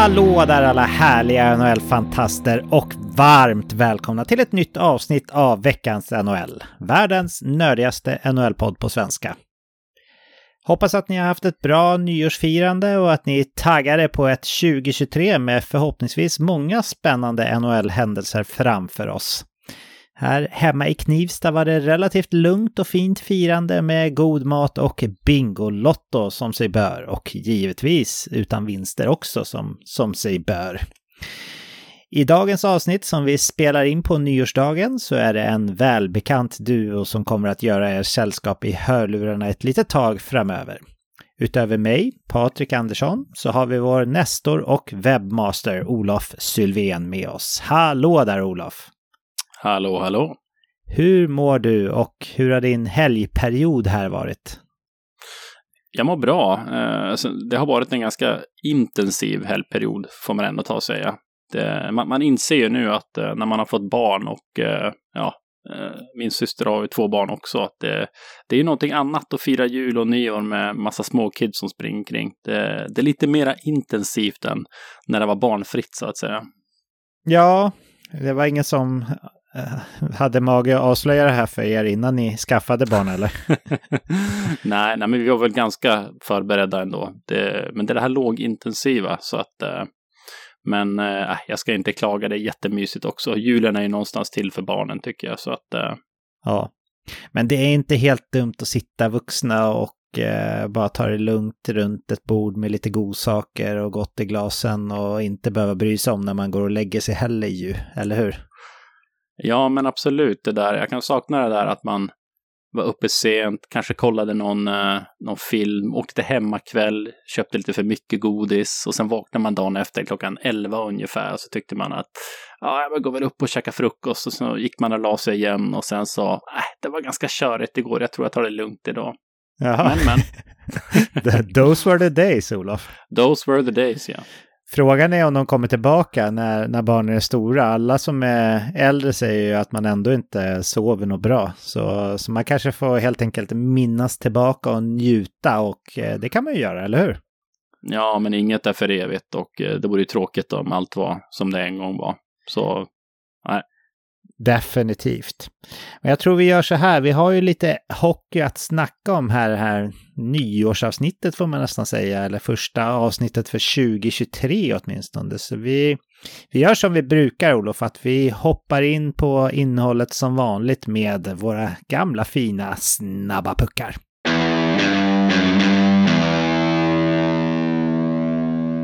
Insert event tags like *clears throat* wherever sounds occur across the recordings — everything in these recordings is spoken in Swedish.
Hallå där alla härliga NHL-fantaster och varmt välkomna till ett nytt avsnitt av veckans NHL. Världens nördigaste NHL-podd på svenska. Hoppas att ni har haft ett bra nyårsfirande och att ni är taggade på ett 2023 med förhoppningsvis många spännande NHL-händelser framför oss. Här hemma i Knivsta var det relativt lugnt och fint firande med god mat och Bingolotto som sig bör och givetvis utan vinster också som, som sig bör. I dagens avsnitt som vi spelar in på nyårsdagen så är det en välbekant duo som kommer att göra er sällskap i hörlurarna ett litet tag framöver. Utöver mig, Patrik Andersson, så har vi vår nestor och webbmaster Olof Sylvén med oss. Hallå där Olof! Hallå, hallå! Hur mår du och hur har din helgperiod här varit? Jag mår bra. Eh, alltså, det har varit en ganska intensiv helgperiod, får man ändå ta och säga. Det, man, man, inser ju nu att eh, när man har fått barn och eh, ja, min syster har ju två barn också, att det, det är någonting annat att fira jul och nyår med massa små kids som springer kring. Det, det är lite mera intensivt än när det var barnfritt så att säga. Ja, det var ingen som hade mage att avslöja det här för er innan ni skaffade barn eller? *laughs* nej, nej, men vi var väl ganska förberedda ändå. Det, men det är det här lågintensiva så att eh, men eh, jag ska inte klaga, det är jättemysigt också. Julen är ju någonstans till för barnen tycker jag så att eh... Ja, men det är inte helt dumt att sitta vuxna och eh, bara ta det lugnt runt ett bord med lite godsaker och gott i glasen och inte behöva bry sig om när man går och lägger sig heller ju, eller hur? Ja, men absolut det där. Jag kan sakna det där att man var uppe sent, kanske kollade någon, eh, någon film, åkte till hemmakväll, köpte lite för mycket godis och sen vaknade man dagen efter klockan 11 ungefär och så tyckte man att ja, jag går väl upp och käkar frukost och så gick man och la sig igen och sen sa äh, det var ganska körigt igår, jag tror jag tar det lugnt idag. Jaha. Men, men. *laughs* Those were the days, Olof. Those were the days, ja. Frågan är om de kommer tillbaka när, när barnen är stora. Alla som är äldre säger ju att man ändå inte sover något bra. Så, så man kanske får helt enkelt minnas tillbaka och njuta och eh, det kan man ju göra, eller hur? Ja, men inget är för evigt och eh, det vore ju tråkigt om allt var som det en gång var. Så nej, Definitivt. Men jag tror vi gör så här, vi har ju lite hockey att snacka om här, här nyårsavsnittet får man nästan säga, eller första avsnittet för 2023 åtminstone. Så vi, vi gör som vi brukar Olof, att vi hoppar in på innehållet som vanligt med våra gamla fina snabba puckar.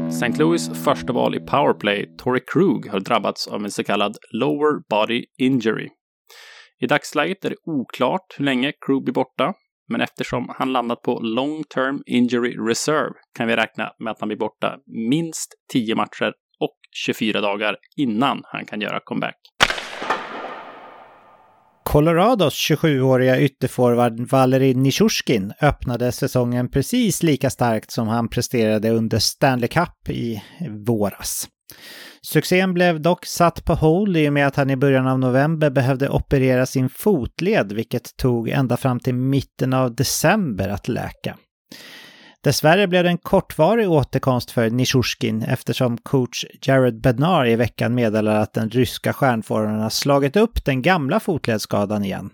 St. Louis första val i powerplay, Tory Krug, har drabbats av en så kallad lower body injury. I dagsläget är det oklart hur länge Krug blir borta, men eftersom han landat på long term injury reserve kan vi räkna med att han blir borta minst 10 matcher och 24 dagar innan han kan göra comeback. Colorados 27-åriga ytterforward Valeri Nishushkin öppnade säsongen precis lika starkt som han presterade under Stanley Cup i våras. Succén blev dock satt på hold i och med att han i början av november behövde operera sin fotled, vilket tog ända fram till mitten av december att läka. Dessvärre blev det en kortvarig återkomst för Nishushkin eftersom coach Jared Bednar i veckan meddelade att den ryska stjärnforwarden slagit upp den gamla fotledsskadan igen.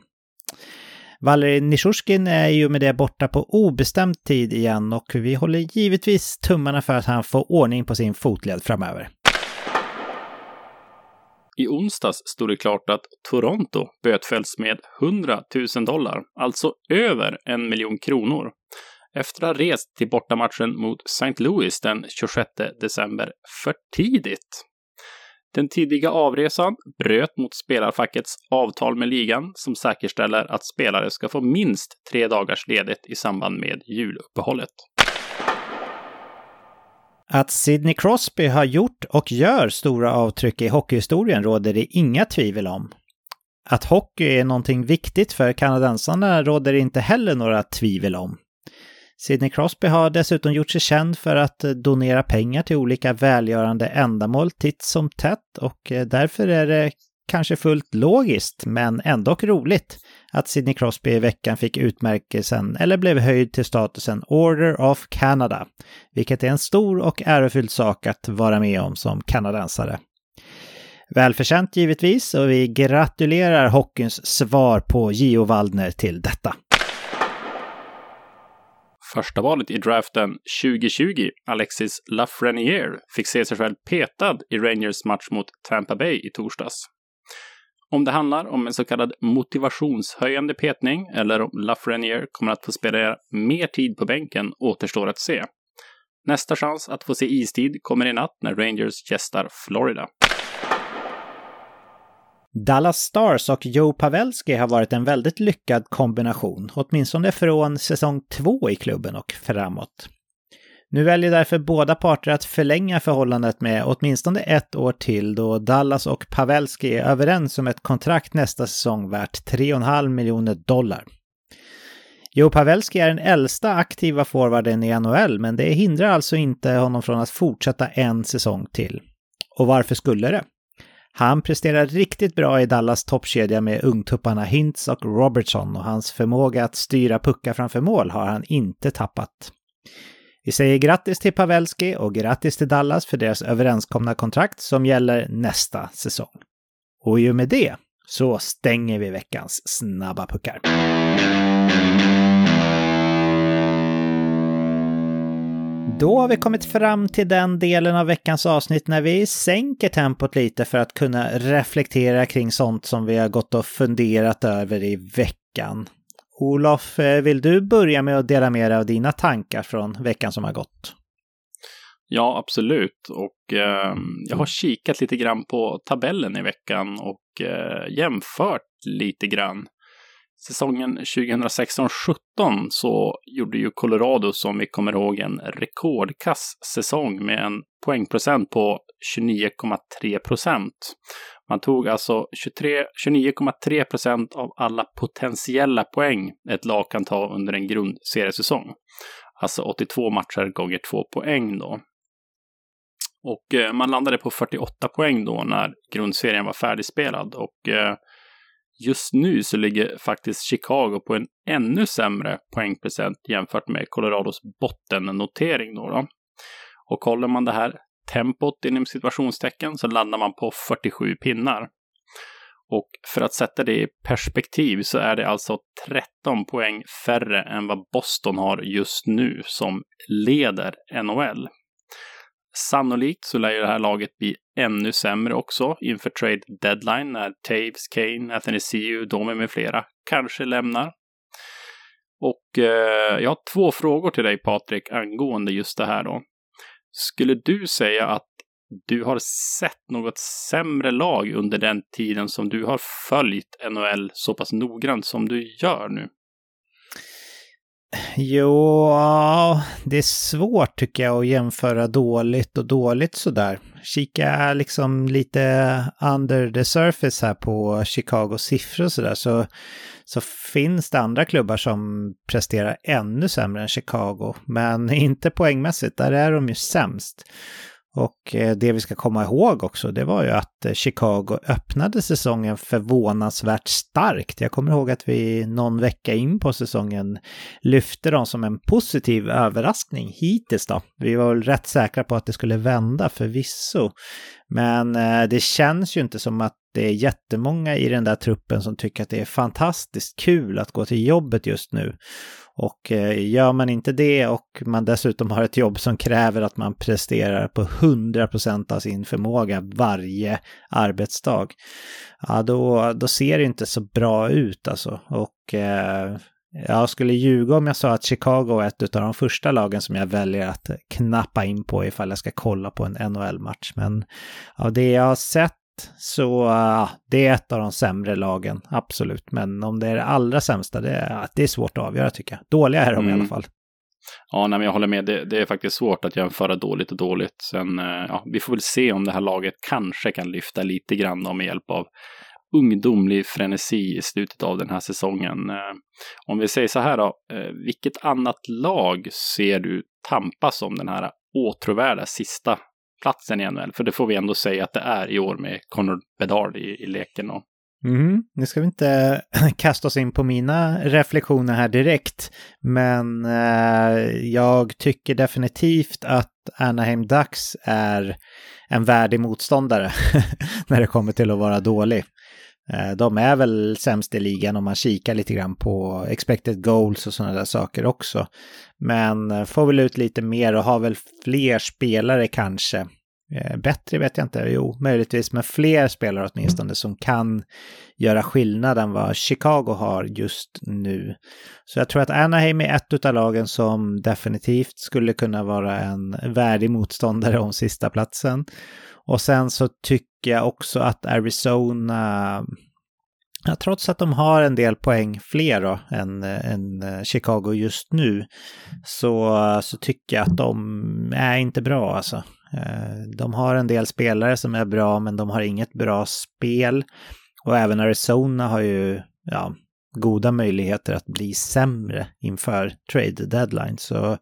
Valeri Nishushkin är ju med det borta på obestämd tid igen och vi håller givetvis tummarna för att han får ordning på sin fotled framöver. I onsdags stod det klart att Toronto bötfälls med 100 000 dollar, alltså över en miljon kronor, efter att ha rest till bortamatchen mot St. Louis den 26 december för tidigt. Den tidiga avresan bröt mot spelarfackets avtal med ligan som säkerställer att spelare ska få minst tre dagars ledigt i samband med juluppehållet. Att Sidney Crosby har gjort och gör stora avtryck i hockeyhistorien råder det inga tvivel om. Att hockey är någonting viktigt för kanadensarna råder det inte heller några tvivel om. Sidney Crosby har dessutom gjort sig känd för att donera pengar till olika välgörande ändamål titt som tätt och eh, därför är det kanske fullt logiskt, men ändå roligt att Sidney Crosby i veckan fick utmärkelsen, eller blev höjd till statusen Order of Canada, vilket är en stor och ärofylld sak att vara med om som kanadensare. Välförtjänt givetvis och vi gratulerar hockeyns svar på Gio Waldner till detta. Första valet i draften 2020, Alexis Lafreniere, fick se sig själv petad i Rangers match mot Tampa Bay i torsdags. Om det handlar om en så kallad motivationshöjande petning eller om Lafreniere kommer att få spela mer tid på bänken återstår att se. Nästa chans att få se istid kommer i natt när Rangers gästar Florida. Dallas Stars och Joe Pavelski har varit en väldigt lyckad kombination, åtminstone från säsong två i klubben och framåt. Nu väljer därför båda parter att förlänga förhållandet med åtminstone ett år till då Dallas och Pavelski är överens om ett kontrakt nästa säsong värt 3,5 miljoner dollar. Joe Pavelski är den äldsta aktiva forwarden i NHL, men det hindrar alltså inte honom från att fortsätta en säsong till. Och varför skulle det? Han presterar riktigt bra i Dallas toppkedja med ungtupparna Hintz och Robertson och hans förmåga att styra puckar framför mål har han inte tappat. Vi säger grattis till Pavelski och grattis till Dallas för deras överenskomna kontrakt som gäller nästa säsong. Och i och med det så stänger vi veckans snabba puckar. Då har vi kommit fram till den delen av veckans avsnitt när vi sänker tempot lite för att kunna reflektera kring sånt som vi har gått och funderat över i veckan. Olof, eh, vill du börja med att dela med dig av dina tankar från veckan som har gått? Ja, absolut. Och eh, jag har kikat lite grann på tabellen i veckan och eh, jämfört lite grann. Säsongen 2016-17 så gjorde ju Colorado, som vi kommer ihåg, en rekordkass säsong med en poängprocent på 29,3 procent. Man tog alltså 29,3 procent av alla potentiella poäng ett lag kan ta under en grundseriesäsong. Alltså 82 matcher gånger 2 poäng då. Och eh, man landade på 48 poäng då när grundserien var färdigspelad. Och eh, just nu så ligger faktiskt Chicago på en ännu sämre poängprocent jämfört med Colorados bottennotering då. då. Och kollar man det här tempot inom situationstecken så landar man på 47 pinnar. Och för att sätta det i perspektiv så är det alltså 13 poäng färre än vad Boston har just nu som leder NHL. Sannolikt så lär ju det här laget bli ännu sämre också inför trade deadline när Taves, Kane, Athanasiu, Domi med flera kanske lämnar. Och eh, jag har två frågor till dig Patrik angående just det här då. Skulle du säga att du har sett något sämre lag under den tiden som du har följt NHL så pass noggrant som du gör nu? Jo, det är svårt tycker jag att jämföra dåligt och dåligt sådär. Kika liksom lite under the surface här på Chicagos siffror och sådär så, så finns det andra klubbar som presterar ännu sämre än Chicago. Men inte poängmässigt, där är de ju sämst. Och eh, det vi ska komma ihåg också, det var ju att eh, Chicago öppnade säsongen förvånansvärt starkt. Jag kommer ihåg att vi någon vecka in på säsongen lyfte dem som en positiv överraskning hittills då. Vi var väl rätt säkra på att det skulle vända förvisso. Men eh, det känns ju inte som att det är jättemånga i den där truppen som tycker att det är fantastiskt kul att gå till jobbet just nu. Och eh, gör man inte det och man dessutom har ett jobb som kräver att man presterar på 100% av sin förmåga varje arbetsdag, ja då, då ser det inte så bra ut alltså. Och eh, jag skulle ljuga om jag sa att Chicago är ett av de första lagen som jag väljer att knappa in på ifall jag ska kolla på en NHL-match. Men av det jag har sett så uh, det är ett av de sämre lagen, absolut. Men om det är det allra sämsta, det är, det är svårt att avgöra tycker jag. Dåliga är de mm. i alla mm. fall. Ja, nej, men jag håller med. Det, det, är faktiskt svårt att jämföra dåligt och dåligt. Sen, uh, ja, vi får väl se om det här laget kanske kan lyfta lite grann med hjälp av ungdomlig frenesi i slutet av den här säsongen. Uh, om vi säger så här då, vilket annat lag ser du tampas om den här åtråvärda sista platsen i NHL. För det får vi ändå säga att det är i år med Connor Bedard i, i leken. Och... Mm, nu ska vi inte *laughs* kasta oss in på mina reflektioner här direkt, men eh, jag tycker definitivt att Anaheim Ducks är en värdig motståndare *laughs* när det kommer till att vara dålig. Eh, de är väl sämst i ligan om man kikar lite grann på expected goals och sådana där saker också. Men eh, får väl ut lite mer och har väl fler spelare kanske. Eh, bättre vet jag inte, jo möjligtvis, men fler spelare åtminstone som kan göra skillnad än vad Chicago har just nu. Så jag tror att Anaheim är ett av lagen som definitivt skulle kunna vara en värdig motståndare om sista platsen. Och sen så tycker jag också att Arizona, ja, trots att de har en del poäng fler då än, än eh, Chicago just nu, så, så tycker jag att de är inte bra alltså. Eh, de har en del spelare som är bra, men de har inget bra spel. Och även Arizona har ju ja, goda möjligheter att bli sämre inför trade deadline. Så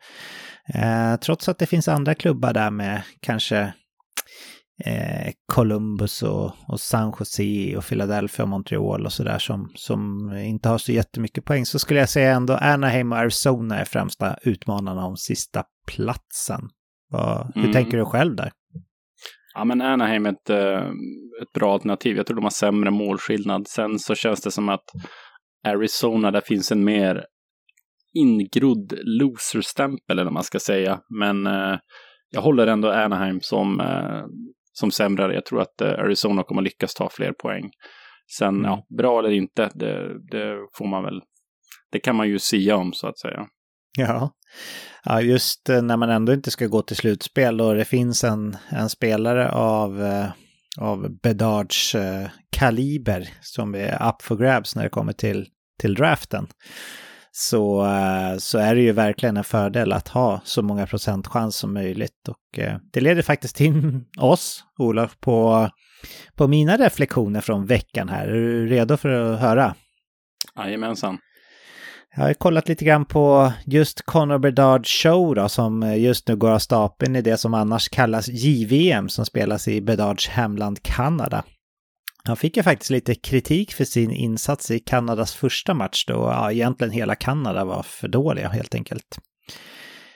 eh, trots att det finns andra klubbar där med kanske eh, Columbus och, och, San Jose och Philadelphia och Montreal och sådär som, som inte har så jättemycket poäng så skulle jag säga ändå Anaheim och Arizona är främsta utmanarna om sista platsen. Vad, hur mm. tänker du själv där? Ja, men Anaheim är ett, eh, ett bra alternativ. Jag tror de har sämre målskillnad. Sen så känns det som att Arizona, där finns en mer ingrodd loser-stämpel, eller vad man ska säga. Men eh, jag håller ändå Anaheim som, eh, som sämre. Jag tror att eh, Arizona kommer lyckas ta fler poäng. Sen, mm. ja, bra eller inte, det, det får man väl, det kan man ju sia om så att säga. Ja. ja, just eh, när man ändå inte ska gå till slutspel och det finns en, en spelare av, eh, av Bedards kaliber som är up for grabs när det kommer till, till draften så, eh, så är det ju verkligen en fördel att ha så många procent chans som möjligt. Och eh, det leder faktiskt in oss, Olof, på, på mina reflektioner från veckan här. Är du redo för att höra? Jajamensan. Jag har kollat lite grann på just Conor Bedard Show då, som just nu går av stapeln i det som annars kallas JVM som spelas i Bedards hemland Kanada. Han fick ju faktiskt lite kritik för sin insats i Kanadas första match då ja, egentligen hela Kanada var för dåliga helt enkelt.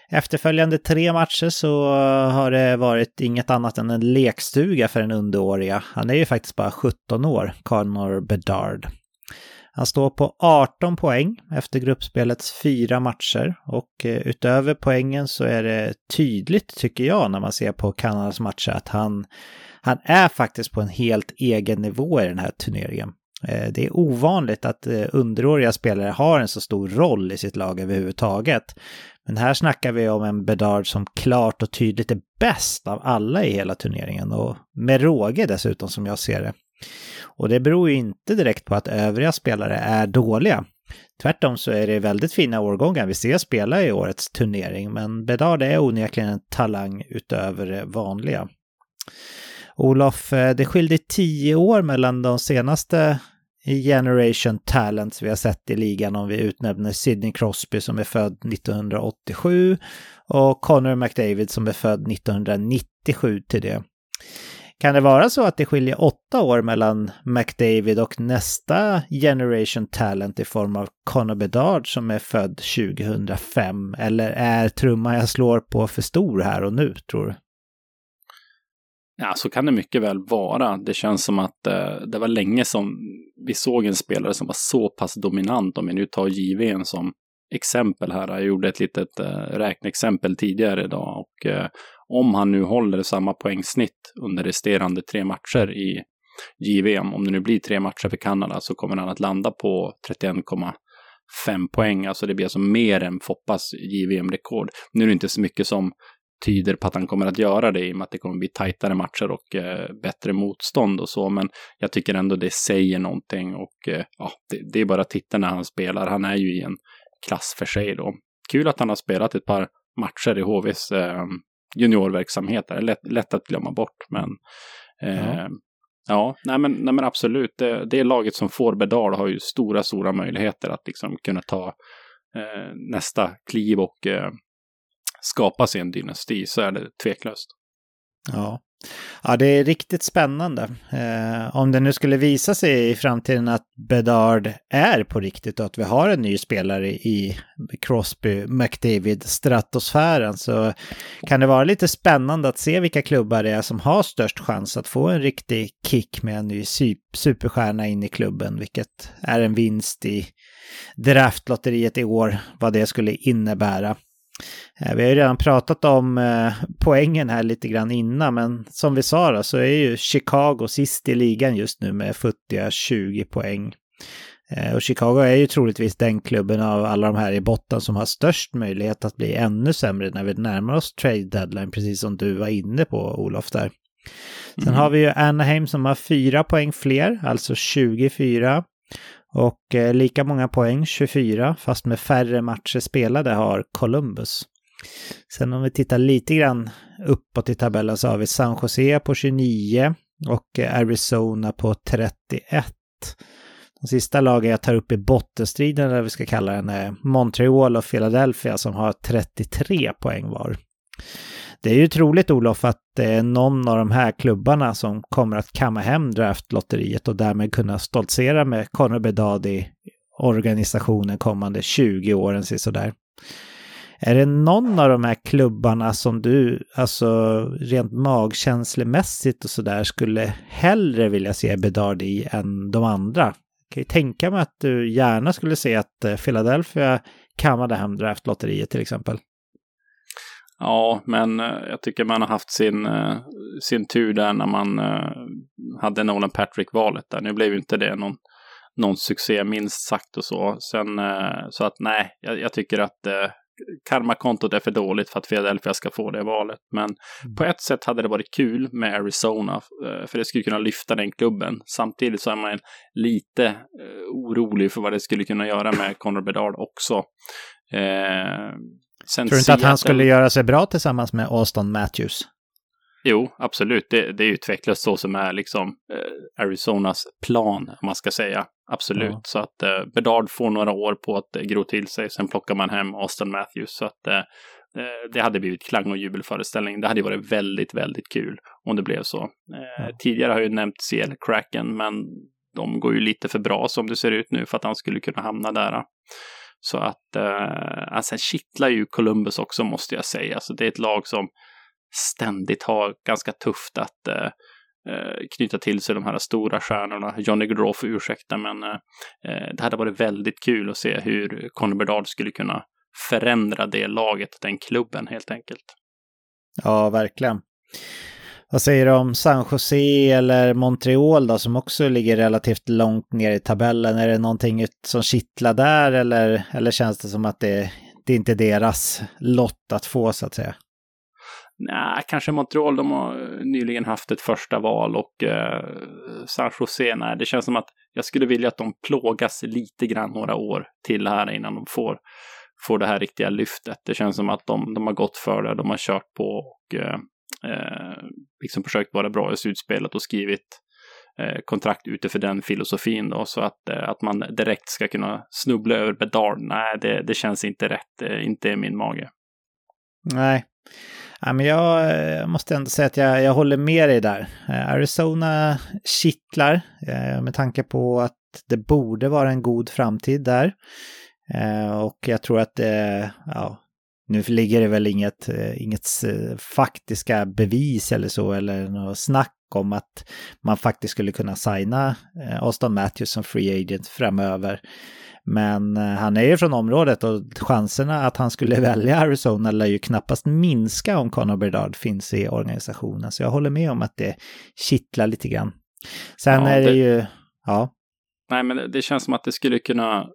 Efterföljande tre matcher så har det varit inget annat än en lekstuga för den underåriga. Han är ju faktiskt bara 17 år, Connor Bedard. Han står på 18 poäng efter gruppspelets fyra matcher och eh, utöver poängen så är det tydligt tycker jag när man ser på Kanadas matcher att han han är faktiskt på en helt egen nivå i den här turneringen. Eh, det är ovanligt att eh, underåriga spelare har en så stor roll i sitt lag överhuvudtaget. Men här snackar vi om en Bedard som klart och tydligt är bäst av alla i hela turneringen och med råge dessutom som jag ser det. Och det beror ju inte direkt på att övriga spelare är dåliga. Tvärtom så är det väldigt fina årgångar vi ser spela i årets turnering, men Bedard är onekligen en talang utöver det vanliga. Olof, eh, det skilde tio år mellan de senaste Generation Talents vi har sett i ligan om vi utnämner Sidney Crosby som är född 1987 och Connor McDavid som är född 1997 till det. Kan det vara så att det skiljer åtta år mellan McDavid och nästa Generation Talent i form av Connor Bedard som är född 2005? Eller är trumman jag slår på för stor här och nu, tror du? Ja, så kan det mycket väl vara. Det känns som att eh, det var länge som vi såg en spelare som var så pass dominant. Om vi nu tar JVn som exempel här. Jag gjorde ett litet eh, räkneexempel tidigare idag. Och eh, om han nu håller samma poängsnitt under resterande tre matcher i JVM, om det nu blir tre matcher för Kanada, så kommer han att landa på 31,5 poäng. Alltså det blir alltså mer än Foppas JVM-rekord. Nu är det inte så mycket som tyder på att han kommer att göra det i och med att det kommer bli tajtare matcher och eh, bättre motstånd och så. Men jag tycker ändå det säger någonting och eh, ja, det, det, är bara att titta när han spelar. Han är ju i en klass för sig då. Kul att han har spelat ett par matcher i HVs eh, juniorverksamhet. Det är lätt, lätt, att glömma bort, men eh, ja. Ja, nej men, nej men absolut. Det, det laget som får Bedard har ju stora, stora möjligheter att liksom kunna ta eh, nästa kliv och eh, skapa sig en dynasti så är det tveklöst. Ja. Ja, det är riktigt spännande. Eh, om det nu skulle visa sig i framtiden att Bedard är på riktigt och att vi har en ny spelare i Crosby McDavid-stratosfären så kan det vara lite spännande att se vilka klubbar det är som har störst chans att få en riktig kick med en ny superstjärna in i klubben, vilket är en vinst i draftlotteriet i år, vad det skulle innebära. Eh, vi har ju redan pratat om eh, poängen här lite grann innan, men som vi sa då, så är ju Chicago sist i ligan just nu med futtiga 20 poäng. Eh, och Chicago är ju troligtvis den klubben av alla de här i botten som har störst möjlighet att bli ännu sämre när vi närmar oss trade deadline, precis som du var inne på Olof där. Sen mm. har vi ju Anaheim som har fyra poäng fler, alltså 24. Och eh, lika många poäng, 24, fast med färre matcher spelade har Columbus. Sen om vi tittar lite grann uppåt i tabellen så har vi San Jose på 29 och eh, Arizona på 31. De sista lagen jag tar upp i bottenstriden, eller vad vi ska kalla den, är Montreal och Philadelphia som har 33 poäng var. Det är ju troligt, Olof, att det är någon av de här klubbarna som kommer att kamma hem draftlotteriet och därmed kunna stoltsera med Conor Bedard i organisationen kommande 20 åren, sådär. Är det någon av de här klubbarna som du, alltså rent magkänslemässigt och sådär, skulle hellre vilja se Bedard i än de andra? Jag kan ju tänka mig att du gärna skulle se att eh, Philadelphia kammade hem draftlotteriet till exempel. Ja, men eh, jag tycker man har haft sin, eh, sin tur där när man hade Nolan Patrick-valet där. Nu blev ju inte det någon, någon succé, minst sagt och så. Sen, så att nej, jag, jag tycker att karmakontot är för dåligt för att Philadelphia ska få det valet. Men mm. på ett sätt hade det varit kul med Arizona, eh, för det skulle kunna lyfta den klubben. Samtidigt så är man lite eh, orolig för vad det skulle kunna göra med Conor Bedard också. Eh, Tror du inte att han skulle göra sig bra tillsammans med Austin Matthews? Jo, absolut. Det, det utvecklas så som är liksom eh, Arizonas plan, om man ska säga. Absolut. Ja. Så att eh, Bedard får några år på att eh, gro till sig. Sen plockar man hem Austin Matthews. Så att eh, eh det hade blivit klang och jubelföreställning. Det hade varit väldigt, väldigt kul om det blev så. Eh, ja. Tidigare har jag ju nämnt CL Kraken, men de går ju lite för bra som det ser ut nu för att han skulle kunna hamna där. Så att, eh, alltså, sen kittlar ju Columbus också måste jag säga. Så det är ett lag som ständigt har ganska tufft att eh, eh, knyta till sig de här stora stjärnorna. Johnny Gaudreau får ursäkta, men eh, eh, det hade varit väldigt kul att se hur Conor Bedard skulle kunna förändra det laget, den klubben helt enkelt. Ja, verkligen. Vad säger du om San Jose eller Montreal då, som också ligger relativt långt ner i tabellen? Är det någonting som kittlar där eller, eller känns det som att det, det är inte är deras lott att få så att säga? Nej, kanske Montreal, de har nyligen haft ett första val och eh, San Jose, nej, det känns som att jag skulle vilja att de plågas lite grann några år till här innan de får, får det här riktiga lyftet. Det känns som att de, de har gått för det, de har kört på och eh, eh liksom försökt vara bra i slutspelet och skrivit eh, kontrakt utifrån den filosofin då, så att, eh, att man direkt ska kunna snubbla över Bedard, nej, det, det känns inte rätt, eh, inte i min mage. Nej, Ja, men eh, jag måste ändå säga att jag, jag håller med dig där. Eh, Arizona kittlar eh, med tanke på att det borde vara en god framtid där. Och jag tror att det, ja, nu ligger det väl inget, inget faktiska bevis eller så, eller något snack om att man faktiskt skulle kunna signa Austin Matthews som free agent framöver. Men eh, han är ju från området och chanserna att han skulle *laughs* välja Arizona lär ju knappast minska om Conor Bedard finns i organisationen. Så jag håller med om att det kittlar lite grann. Sen ja, är det, det ju, ja. Nej, men det känns som att det skulle kunna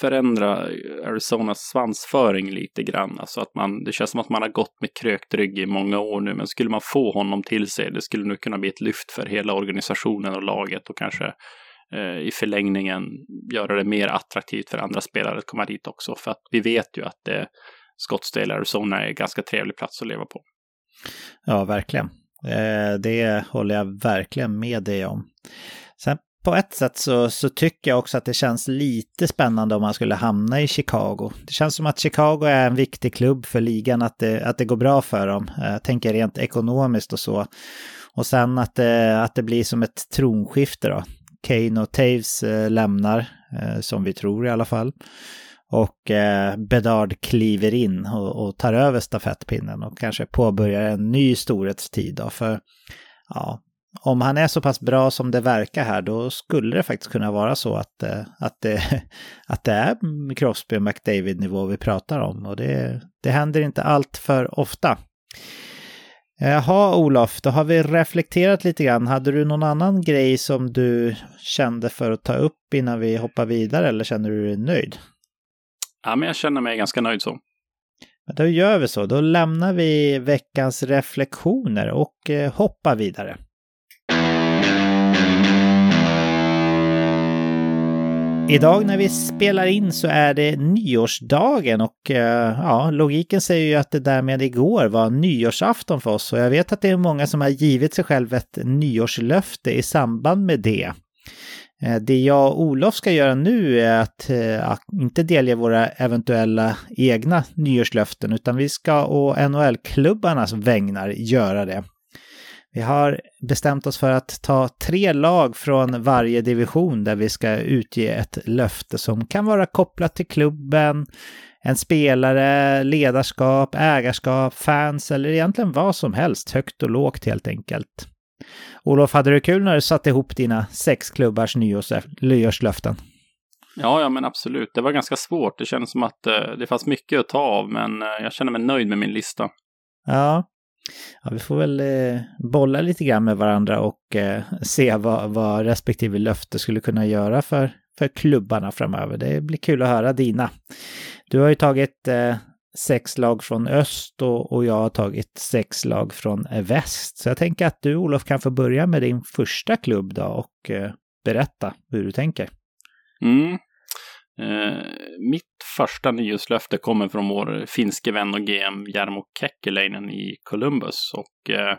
förändra Arizonas svansföring lite grann. Alltså att man, det känns som att man har gått med krökt rygg i många år nu, men skulle man få honom till sig, det skulle nog kunna bli ett lyft för hela organisationen och laget och kanske Eh, i förlängningen göra det mer attraktivt för andra spelare att komma dit också. För att vi vet ju att eh, Scottsdale, Arizona är en ganska trevlig plats att leva på. Ja, verkligen. Eh, det håller jag verkligen med dig om. Sen på ett sätt så, så tycker jag också att det känns lite spännande om man skulle hamna i Chicago. Det känns som att Chicago är en viktig klubb för ligan, att det, att det går bra för dem. Jag tänker rent ekonomiskt och så. Och sen att det, att det blir som ett tronskifte då. Kane och Taves eh, lämnar, eh, som vi tror i alla fall. Och Bedard kliver in och, och, tar över stafettpinnen och kanske påbörjar en ny storhetstid. Då, för ja, om han är så pass bra som det verkar här, då skulle det faktiskt kunna vara så att, eh, att, det, *laughs* att det är Crosby och McDavid-nivå vi pratar om. Och det, det händer inte allt för ofta. Jaha, Olof, då har vi reflekterat lite grann. Hade du någon annan grej som du kände för att ta upp innan vi hoppar vidare eller känner du dig nöjd? Ja, men jag känner mig ganska nöjd så. Då gör vi så. Då lämnar vi veckans reflektioner och eh, hoppar vidare. Idag när vi spelar in så är det nyårsdagen och eh, ja, logiken säger ju att det därmed igår var nyårsafton för oss och jag vet att det är många som har givit sig själv ett nyårslöfte i samband med det. Eh, det jag och Olof ska göra nu är att eh, ja, inte delge våra eventuella egna nyårslöften utan vi ska å NHL-klubbarnas vägnar göra det. Vi har bestämt oss för att ta tre lag från varje division där vi ska utge ett löfte som kan vara kopplat till klubben, en spelare, ledarskap, ägarskap, fans eller egentligen vad som helst, högt och lågt helt enkelt. Olof, hade du kul när du satte ihop dina sex klubbars nyårslöften? Ja, ja, men absolut. Det var ganska svårt. Det kändes som att eh, det fanns mycket att ta av, men eh, jag känner mig nöjd med min lista. Ja, ja, vi får väl eh, bolla lite grann med varandra och eh, se vad, vad respektive löfte skulle kunna göra för, för klubbarna framöver. Det blir kul att höra dina. Du har ju tagit eh, sex lag från öst och, och jag har tagit sex lag från väst. Så jag tänker att du Olof kan få börja med din första klubb då och eh, berätta hur du tänker. Mm. Eh, mitt första nyhetslöfte kommer från vår finske vän och GM Jarmo Kekkeläinen i Columbus. Och eh,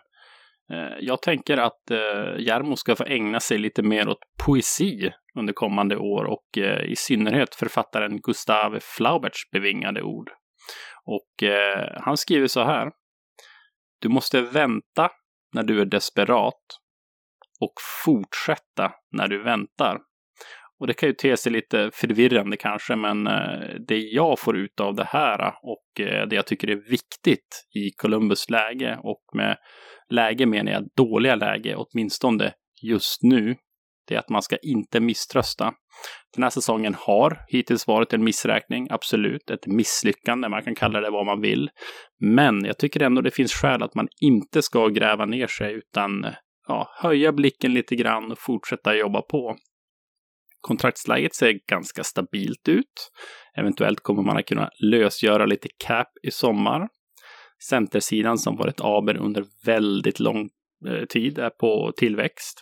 eh, jag tänker att eh, Jarmo ska få ägna sig lite mer åt poesi under kommande år och eh, i synnerhet författaren Gustav Flauberts bevingade ord. Och eh, han skriver så här. Du måste vänta när du är desperat och fortsätta när du väntar. Och det kan ju te sig lite förvirrande kanske, men eh, det jag får ut av det här eh, och eh, det jag tycker är viktigt i Columbus läge och med läge menar jag dåliga läge, åtminstone just nu, det är att man ska inte misströsta. Den här säsongen har hittills varit en missräkning, absolut, ett misslyckande, man kan kalla det vad man vill. Men jag tycker ändå det finns skäl att man inte ska gräva ner sig utan ja, höja blicken lite grann och fortsätta jobba på. Kontraktsläget ser ganska stabilt ut. Eventuellt kommer man att kunna lösgöra lite cap i sommar. Centersidan som varit aber under väldigt lång eh, tid är på tillväxt.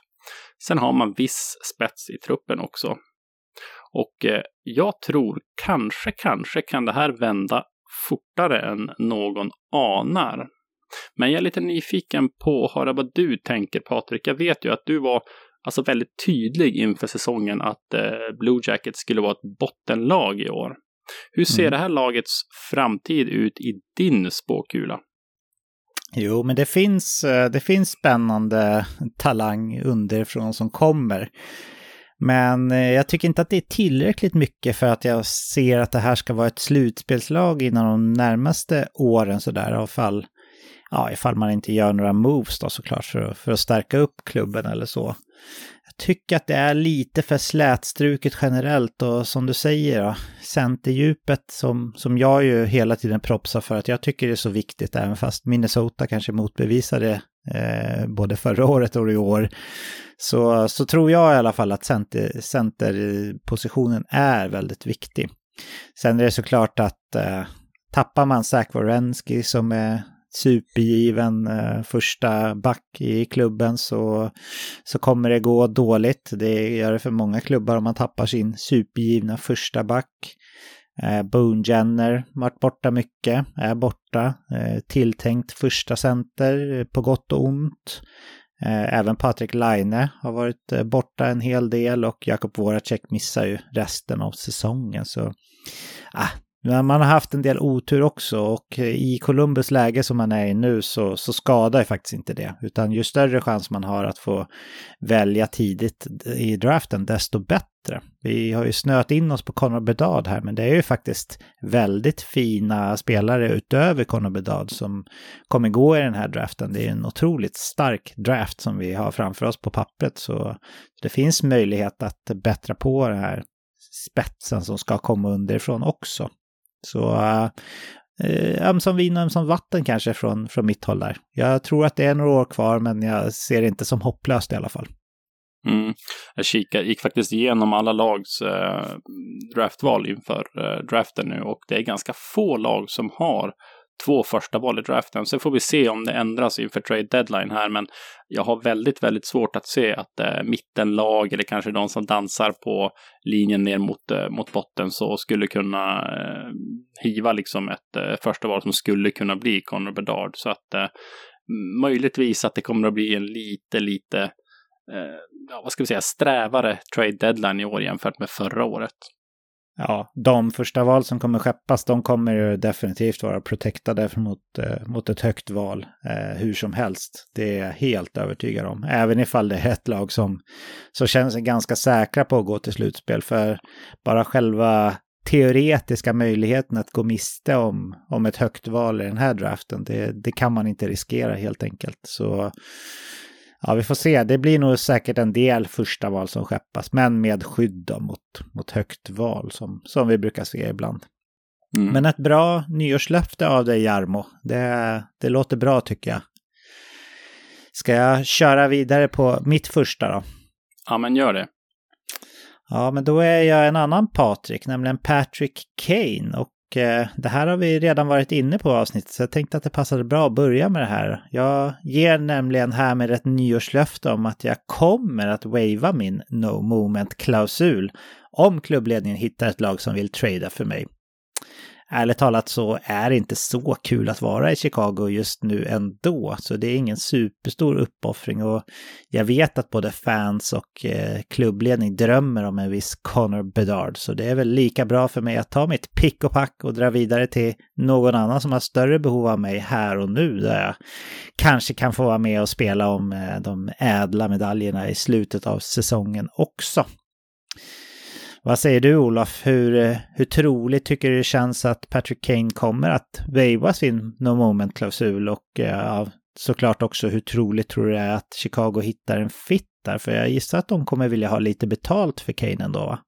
Sen har man viss spets i truppen också. Och eh, jag tror kanske, kanske kan det här vända fortare än någon anar. Men jag är lite nyfiken på att höra vad du tänker Patrik. Jag vet ju att du var alltså väldigt tydlig inför säsongen att eh, Blue Jackets skulle vara ett bottenlag i år. Hur ser mm. det här lagets framtid ut i din spåkula? Jo, men det finns, eh, det finns spännande talang underifrån som kommer. Men eh, jag tycker inte att det är tillräckligt mycket för att jag ser att det här ska vara ett slutspelslag inom de närmaste åren sådär. Ifall, ja, ifall man inte gör några moves då såklart för, för att stärka upp klubben eller så jag tycker att det är lite för slätstruket generellt och som du säger då, centerdjupet som, som jag ju hela tiden propsar för att jag tycker det är så viktigt även fast Minnesota kanske motbevisade eh, både förra året och i år. Så, så tror jag i alla fall att center, centerpositionen är väldigt viktig. Sen är det såklart att eh, tappar man Zach Wierenski som är supergiven eh, första back i klubben så, så kommer det gå dåligt. Det gör det för många klubbar om man tappar sin supergivna första back. Eh, Boone Jenner varit borta mycket, är borta. Eh, tilltänkt första center eh, på gott och ont. Eh, även Patrik Laine har varit eh, borta en hel del och Jakob Voracek missar ju resten av säsongen. Så ah, men man har haft en del otur också och i Columbus läge som man är i nu så, så skadar ju faktiskt inte det. Utan ju större chans man har att få välja tidigt i draften, desto bättre. Vi har ju snöat in oss på Conor Bedard här, men det är ju faktiskt väldigt fina spelare utöver Conor Bedard som kommer gå i den här draften. Det är en otroligt stark draft som vi har framför oss på pappret, så det finns möjlighet att bättra på den här spetsen som ska komma underifrån också. Så eh, eh ömsom vin och ömsom vatten kanske från, från mitt håll där. Jag tror att det är några år kvar, men jag ser det inte som hopplöst i alla fall. Mm. Jag kikade, gick faktiskt igenom alla lags eh, draftval inför eh, draften nu och det är ganska få lag som har två första val i draften. Sen får vi se om det ändras inför trade deadline här, men jag har väldigt, väldigt svårt att se att eh, mittenlag eller kanske de som dansar på linjen ner mot, eh, mot botten så skulle kunna eh, hiva liksom ett eh, första val som skulle kunna bli Connor Bedard. Så att eh, möjligtvis att det kommer att bli en lite, lite, eh, ja, vad ska vi säga, strävare trade deadline i år jämfört med förra året ja, de första val som kommer skeppas, de kommer ju definitivt vara protektade mot, eh, mot ett högt val eh, hur som helst. Det är jag helt övertygad om. Även ifall det är ett lag som som känner sig ganska säkra på att gå till slutspel. För bara själva teoretiska möjligheten att gå miste om, om ett högt val i den här draften, det, det kan man inte riskera helt enkelt. Så Ja, vi får se. Det blir nog säkert en del första val som skeppas, men med skydd då mot, mot högt val som, som vi brukar se ibland. Mm. Men ett bra nyårslöfte av dig, Jarmo. Det, det låter bra tycker jag. Ska jag köra vidare på mitt första då? Ja, men gör det. Ja, men då är jag en annan Patrik, nämligen Patrick Kane. Och Eh, det här har vi redan varit inne på avsnittet, så jag tänkte att det passade bra att börja med det här. Jag ger nämligen härmed ett nyårslöfte om att jag kommer att wava min no moment-klausul om klubbledningen hittar ett lag som vill trada för mig ärligt talat så är det inte så kul att vara i Chicago just nu ändå. Så det är ingen superstor uppoffring och jag vet att både fans och eh, klubbledning drömmer om en viss Connor Bedard. Så det är väl lika bra för mig att ta mitt pick och pack och dra vidare till någon annan som har större behov av mig här och nu. Där jag kanske kan få vara med och spela om eh, de ädla medaljerna i slutet av säsongen också. Vad säger du Olof? Hur, eh, hur troligt tycker du det känns att Patrick Kane kommer att vejva sin no moment-klausul och eh, ja, såklart också hur troligt tror du det är att Chicago hittar en fit där? För jag gissar att de kommer vilja ha lite betalt för Kane ändå va?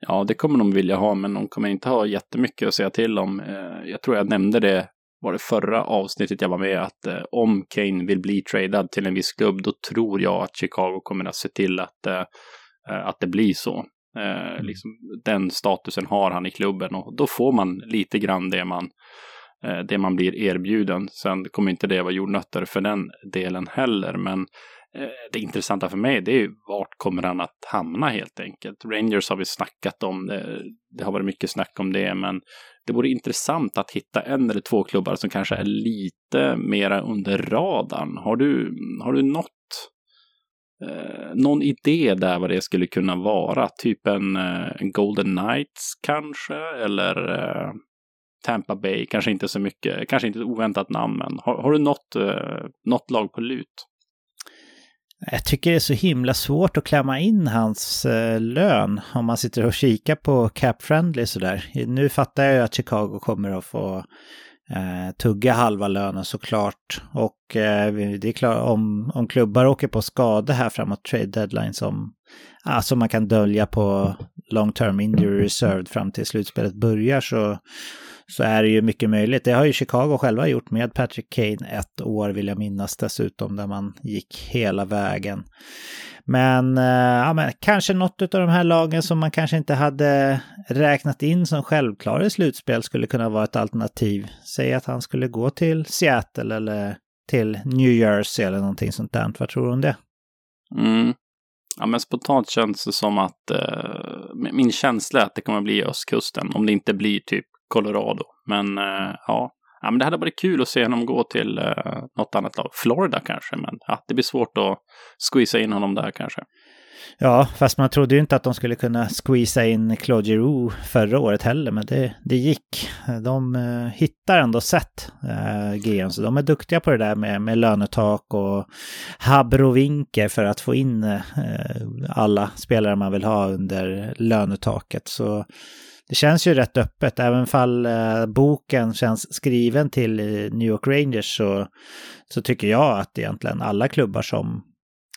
Ja, det kommer de vilja ha, men de kommer inte ha jättemycket att säga till om. Eh, jag tror jag nämnde det var det förra avsnittet jag var med att om Kane vill bli tradad till en viss klubb, då tror jag att Chicago kommer att se till att, att det blir så. Eh, mm. liksom, den statusen har han i klubben och då får man lite grann det man, eh, det man blir erbjuden. Sen kommer inte det vara jordnötter för den delen heller, men eh, det intressanta för mig det är ju vart kommer han att hamna helt enkelt. Rangers har vi snackat om, det, det har varit mycket snack om det, men det vore intressant att hitta en eller två klubbar som kanske är lite mera under radarn. Har du, har du något eh, någon idé där vad det skulle kunna vara? Typ en, eh, en Golden Knights kanske? Eller eh, Tampa Bay? Kanske inte så mycket, kanske inte ett oväntat namn, men har, har du något, eh, något lag på lut? Jag tycker det är så himla svårt att klämma in hans eh, lön om man sitter och kikar på Cap Friendly sådär. Nu fattar jag ju att Chicago kommer att få eh, tugga halva lönen såklart. Och eh, det är klart om, om klubbar åker på skada här framåt trade deadline som alltså man kan dölja på long term injury reserved fram till slutspelet börjar så, så är det ju mycket möjligt. Det har ju Chicago själva gjort med Patrick Kane ett år vill jag minnas dessutom där man gick hela vägen. Men, eh, ja, men kanske något av de här lagen som man kanske inte hade räknat in som självklara i slutspel skulle kunna vara ett alternativ. Säg att han skulle gå till Seattle eller till New Jersey eller någonting sånt där. Vad tror du om det? Mm. Ja, men spontant känns det som att eh, min känsla är att det kommer att bli östkusten. Om det inte blir typ Colorado. Men eh, ja, ja, men det hade varit kul att se honom gå till uh, något annat lag. Florida kanske, men ja, det blir svårt att squeeza in honom där kanske. Ja, fast man trodde ju inte att de skulle kunna squeeza in Claude Giroux förra året heller, men det, det gick. De uh, hittar ändå sätt, uh, GM, så de är duktiga på det där med, med lönetak och habrovinker för att få in uh, alla spelare man vill ha under lönetaket. Så det känns ju rätt öppet, även fall eh, boken känns skriven till eh, New York Rangers så, så tycker jag att egentligen alla klubbar som,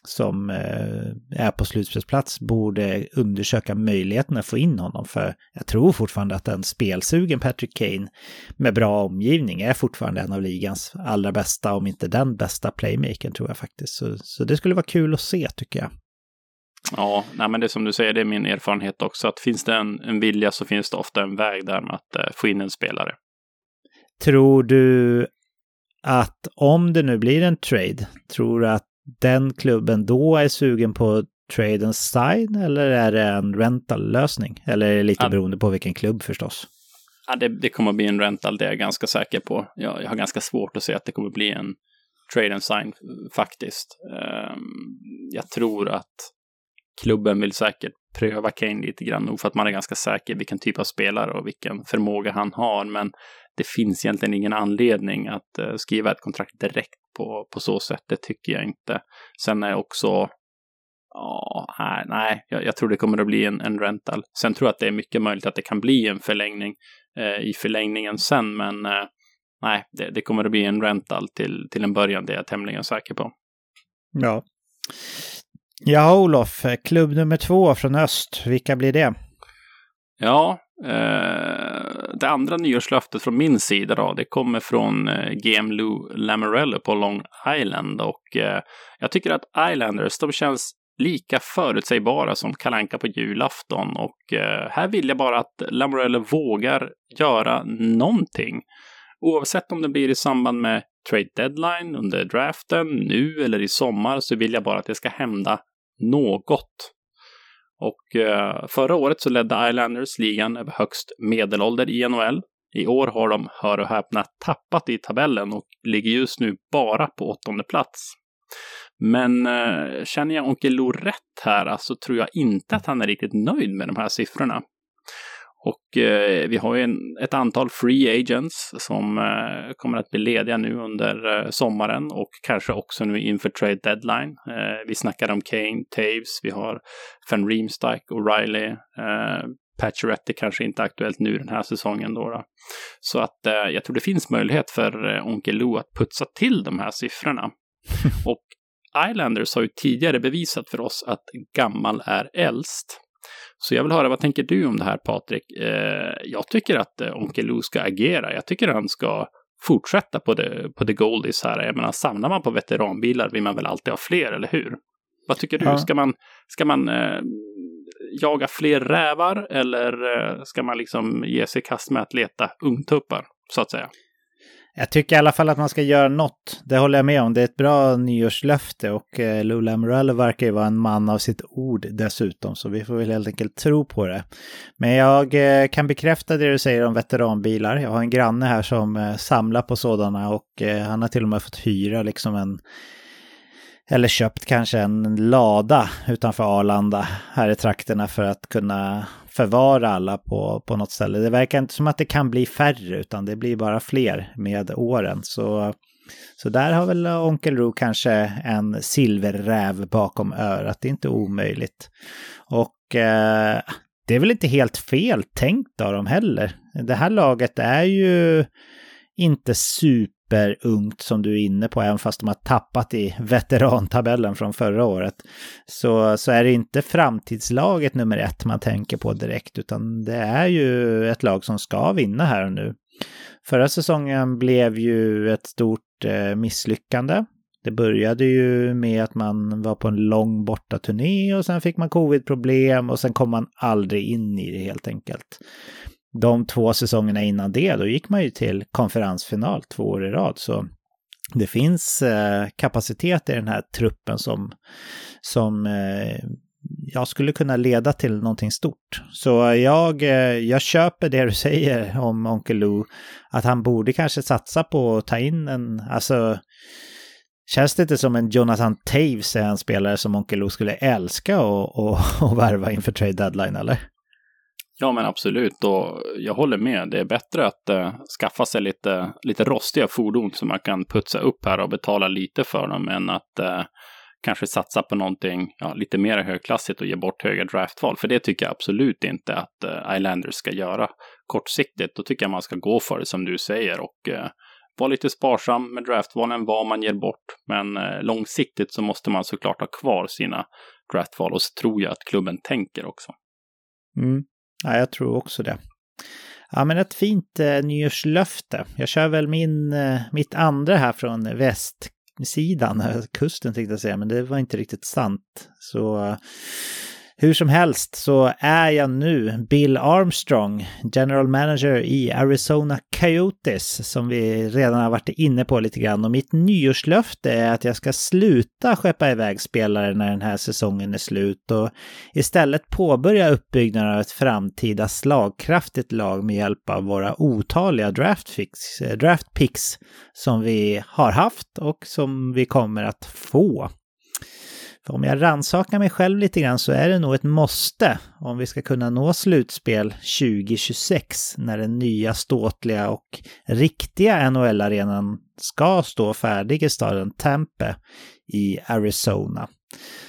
som eh, är på slutspelsplats borde undersöka möjligheten att få in honom. För jag tror fortfarande att en spelsugen Patrick Kane med bra omgivning är fortfarande en av ligans allra bästa, om inte den bästa playmakern tror jag faktiskt. Så, så det skulle vara kul att se tycker jag. Ja, nej, men det är som du säger, det är min erfarenhet också, att finns det en, en vilja så finns det ofta en väg där med att eh, få in en spelare. Tror du att om det nu blir en trade, tror du att den klubben då är sugen på tradens side eller är det en rental-lösning? Eller är det lite ja. beroende på vilken klubb förstås? Ja, det, det kommer att bli en rental, det är jag ganska säker på. Jag, jag har ganska svårt att se att det kommer att bli en trade and sign faktiskt. Um, jag tror att klubben vill säkert pröva Kane lite grann, nog för att man är ganska säker vilken typ av spelare och vilken förmåga han har. Men det finns egentligen ingen anledning att eh, skriva ett kontrakt direkt på, på så sätt. Det tycker jag inte. Sen är också Ja, nej, nej jag, jag, tror det kommer att bli en, en rental. Sen tror jag att det är mycket möjligt att det kan bli en förlängning eh, i förlängningen sen, men eh, nej, det, det, kommer att bli en rental till, till en början, det är jag tämligen säker på. Ja. Ja, Olof, klubb nummer två från öst, vilka blir det? Ja, eh, det andra nyårslöftet från min sida då, det kommer från eh, GM Lou Lamorello på Long Island och eh, jag tycker att Islanders, de känns lika förutsägbara som Kalanka på julafton och eh, här vill jag bara att Lamorello vågar göra någonting. Oavsett om det blir i samband med trade deadline, under draften, nu eller i sommar så vill jag bara att det ska hända något. Och eh, förra året så ledde Islanders ligan över högst medelålder i NHL. I år har de, hör och häpna, tappat i tabellen och ligger just nu bara på åttonde plats. Men eh, känner jag Onkel Lo rätt här, alltså tror jag inte att han är riktigt nöjd med de här siffrorna. Och eh, vi har ju en, ett antal free agents som eh, kommer att bli lediga nu under eh, sommaren och kanske också nu inför trade deadline. Eh, vi snackar om Kane, Taves, vi har Van Riemsdyk, O'Reilly, eh, Pacioretty kanske inte aktuellt nu den här säsongen då. då. Så att eh, jag tror det finns möjlighet för eh, Onkel Lou att putsa till de här siffrorna. *laughs* och Islanders har ju tidigare bevisat för oss att gammal är äldst. Så jag vill höra, vad tänker du om det här Patrik? Eh, jag tycker att eh, Onkel Lou ska agera. Jag tycker han ska fortsätta på det, på det Goldies här. Jag menar, samlar man på veteranbilar vill man väl alltid ha fler, eller hur? Vad tycker du? Ja. Ska man, ska man eh, jaga fler rävar eller eh, ska man liksom ge sig i kast med att leta ungtuppar, så att säga? Jag tycker i alla fall att man ska göra något. Det håller jag med om. Det är ett bra nyårslöfte och eh, Lula Morello verkar ju vara en man av sitt ord dessutom. Så vi får väl helt enkelt tro på det. Men jag eh, kan bekräfta det du säger om veteranbilar. Jag har en granne här som eh, samlar på sådana och han har till och med fått hyra liksom en eller köpt kanske en lada utanför Arlanda här i trakterna för att kunna förvara alla på, på något ställe. Det verkar inte som att det kan bli färre utan det blir bara fler med åren. Så, så där har väl Onkel Ro kanske en silverräv bakom örat. Det är inte omöjligt. Och eh, det är väl inte helt fel tänkt av dem heller. Det här laget är ju inte super superungt som du är inne på, även fast de har tappat i veterantabellen från förra året, så, så är det inte framtidslaget nummer ett man tänker på direkt, utan det är ju ett lag som ska vinna här och nu. Förra säsongen blev ju ett stort eh, misslyckande. Det började ju med att man var på en lång bortaturné och sen fick man covid-problem och sen kom man aldrig in i det helt enkelt de två säsongerna innan det, då gick man ju till konferensfinal två år i rad. Så det finns eh, kapacitet i den här truppen som, som eh, jag skulle kunna leda till någonting stort. Så jag, eh, jag köper det du säger om Onkel Lou, att han borde kanske satsa på att ta in en, alltså Känns det inte som en Jonathan Taves eh, är en spelare som Onkel Lou skulle älska och, och, *laughs* och värva inför trade deadline, eller? Ja, men absolut. Och jag håller med. Det är bättre att eh, skaffa sig lite, lite rostiga fordon som man kan putsa upp här och betala lite för dem än att eh, kanske satsa på någonting ja, lite mer högklassigt och ge bort höga draftval. För det tycker jag absolut inte att eh, Islanders ska göra kortsiktigt. Då tycker jag man ska gå för det som du säger och eh, vara lite sparsam med draftvalen, vad man ger bort. Men eh, långsiktigt så måste man såklart ha kvar sina draftval och så tror jag att klubben tänker också. Mm. Ja, jag tror också det. Ja, men ett fint eh, nyårslöfte. Jag kör väl min, eh, mitt andra här från västsidan, *laughs* kusten tänkte jag säga, men det var inte riktigt sant. Så eh, hur som helst så är jag nu Bill Armstrong, general manager i Arizona Coyotes, som vi redan har varit inne på lite grann. Och mitt nyårslöfte är att jag ska sluta skeppa iväg spelare när den här säsongen är slut och istället påbörja uppbyggnaden av ett framtida slagkraftigt lag med hjälp av våra otaliga draft, draft picks som vi har haft och som vi kommer att få. För om jag rannsakar mig själv lite grann så är det nog ett måste om vi ska kunna nå slutspel 2026 när den nya ståtliga och riktiga NHL-arenan ska stå färdig i staden Tampa i Arizona.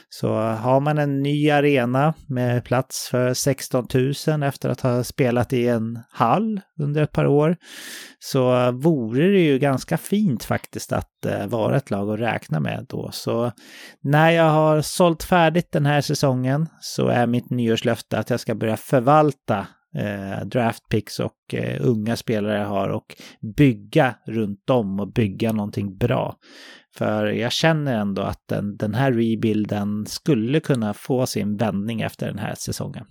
Så har man en ny arena med plats för 16 000 efter att ha spelat i en hall under ett par år så vore det ju ganska fint faktiskt att eh, vara ett lag att räkna med då. Så när jag har sålt färdigt den här säsongen så är mitt nyårslöfte att jag ska börja förvalta eh, draftpicks och eh, unga spelare jag har och bygga runt dem och bygga någonting bra. För jag känner ändå att den, den här rebuilden skulle kunna få sin vändning efter den här säsongen.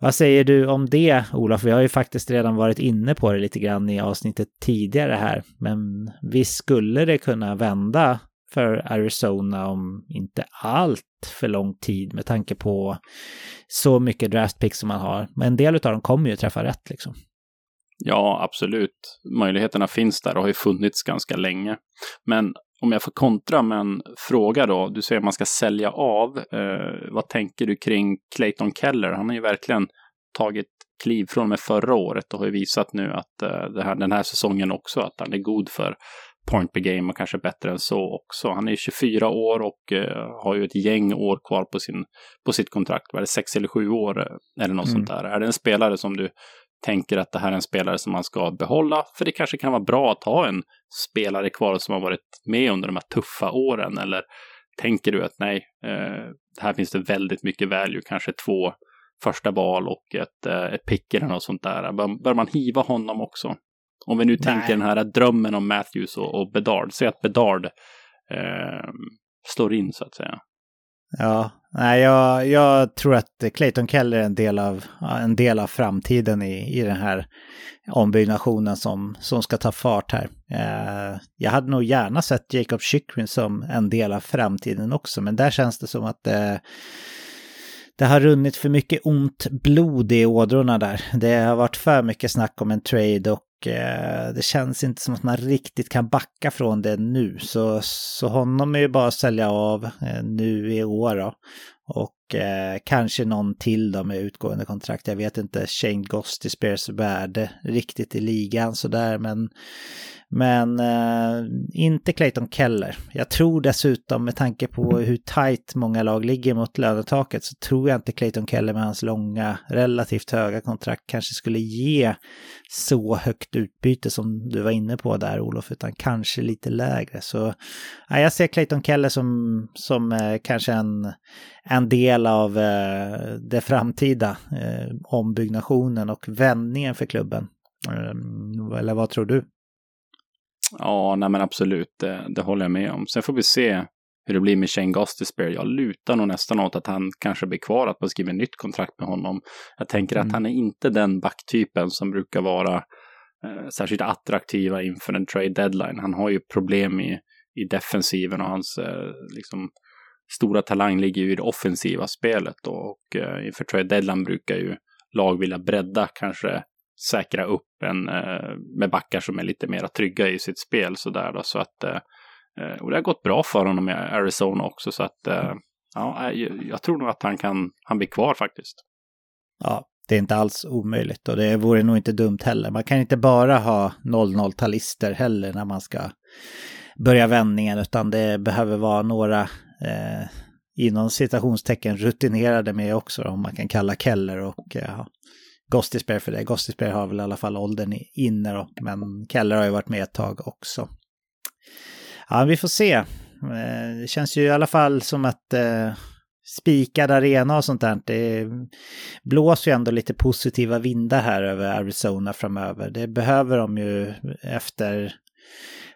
Vad säger du om det, Olof? Vi har ju faktiskt redan varit inne på det lite grann i avsnittet tidigare här. Men visst skulle det kunna vända för Arizona om inte allt för lång tid med tanke på så mycket draftpicks som man har. Men en del av dem kommer ju träffa rätt liksom. Ja, absolut. Möjligheterna finns där och har ju funnits ganska länge. Men om jag får kontra med en fråga då. Du säger att man ska sälja av. Eh, vad tänker du kring Clayton Keller? Han har ju verkligen tagit kliv från och med förra året och har ju visat nu att eh, här, den här säsongen också att han är god för point per game och kanske bättre än så också. Han är 24 år och eh, har ju ett gäng år kvar på, sin, på sitt kontrakt. Var det sex eller sju år eh, eller något mm. sånt där? Är det en spelare som du tänker att det här är en spelare som man ska behålla. För det kanske kan vara bra att ha en spelare kvar som har varit med under de här tuffa åren. Eller tänker du att nej, eh, här finns det väldigt mycket value, kanske två första val och ett, eh, ett pick eller något sånt där. Bör, bör man hiva honom också? Om vi nu nej. tänker den här drömmen om Matthews och, och Bedard. Säg att Bedard eh, slår in så att säga. Ja, nej, jag, jag tror att Clayton Keller är en del av, en del av framtiden i, i den här ombyggnationen som, som ska ta fart här. Eh, jag hade nog gärna sett Jacob Chychrun som en del av framtiden också, men där känns det som att eh, det har runnit för mycket ont blod i ådrorna där. Det har varit för mycket snack om en trade och Eh, det känns inte som att man riktigt kan backa från det nu. Så, så honom är ju bara att sälja av eh, nu i år då. Och eh, kanske någon till då med utgående kontrakt. Jag vet inte Shane Gost Spears värde riktigt i ligan sådär men men eh, inte Clayton Keller. Jag tror dessutom med tanke på hur tajt många lag ligger mot lönetaket så tror jag inte Clayton Keller med hans långa, relativt höga kontrakt kanske skulle ge så högt utbyte som du var inne på där Olof, utan kanske lite lägre. Så ja, jag ser Clayton Keller som, som eh, kanske en, en del av eh, det framtida eh, ombyggnationen och vändningen för klubben. Ehm, eller vad tror du? Ja, nej men absolut, det, det, håller jag med om. Sen får vi se hur det blir med Shane Gostisbehere. Jag lutar nog nästan åt att han kanske blir kvar, att man skriver nytt kontrakt med honom. Jag tänker mm. att han är inte den backtypen som brukar vara eh, särskilt attraktiva inför en trade deadline. Han har ju problem i, i defensiven och hans eh, liksom, stora talang ligger ju i det offensiva spelet då, och eh, inför trade deadline brukar ju lag vilja bredda, kanske säkra upp en eh, med backar som är lite mer trygga i sitt spel sådär då, så att eh, och det har gått bra för honom i Arizona också så att ja, jag tror nog att han kan, han blir kvar faktiskt. Ja, det är inte alls omöjligt och det vore nog inte dumt heller. Man kan inte bara ha 00-talister heller när man ska börja vändningen utan det behöver vara några eh, inom citationstecken rutinerade med också om man kan kalla Keller och eh, Gostisberg för det. Gostisberg har väl i alla fall åldern inne då, men Keller har ju varit med ett tag också. Ja, vi får se. Eh, det känns ju i alla fall som att eh, spikad arena och sånt där. Det blåser ju ändå lite positiva vindar här över Arizona framöver. Det behöver de ju efter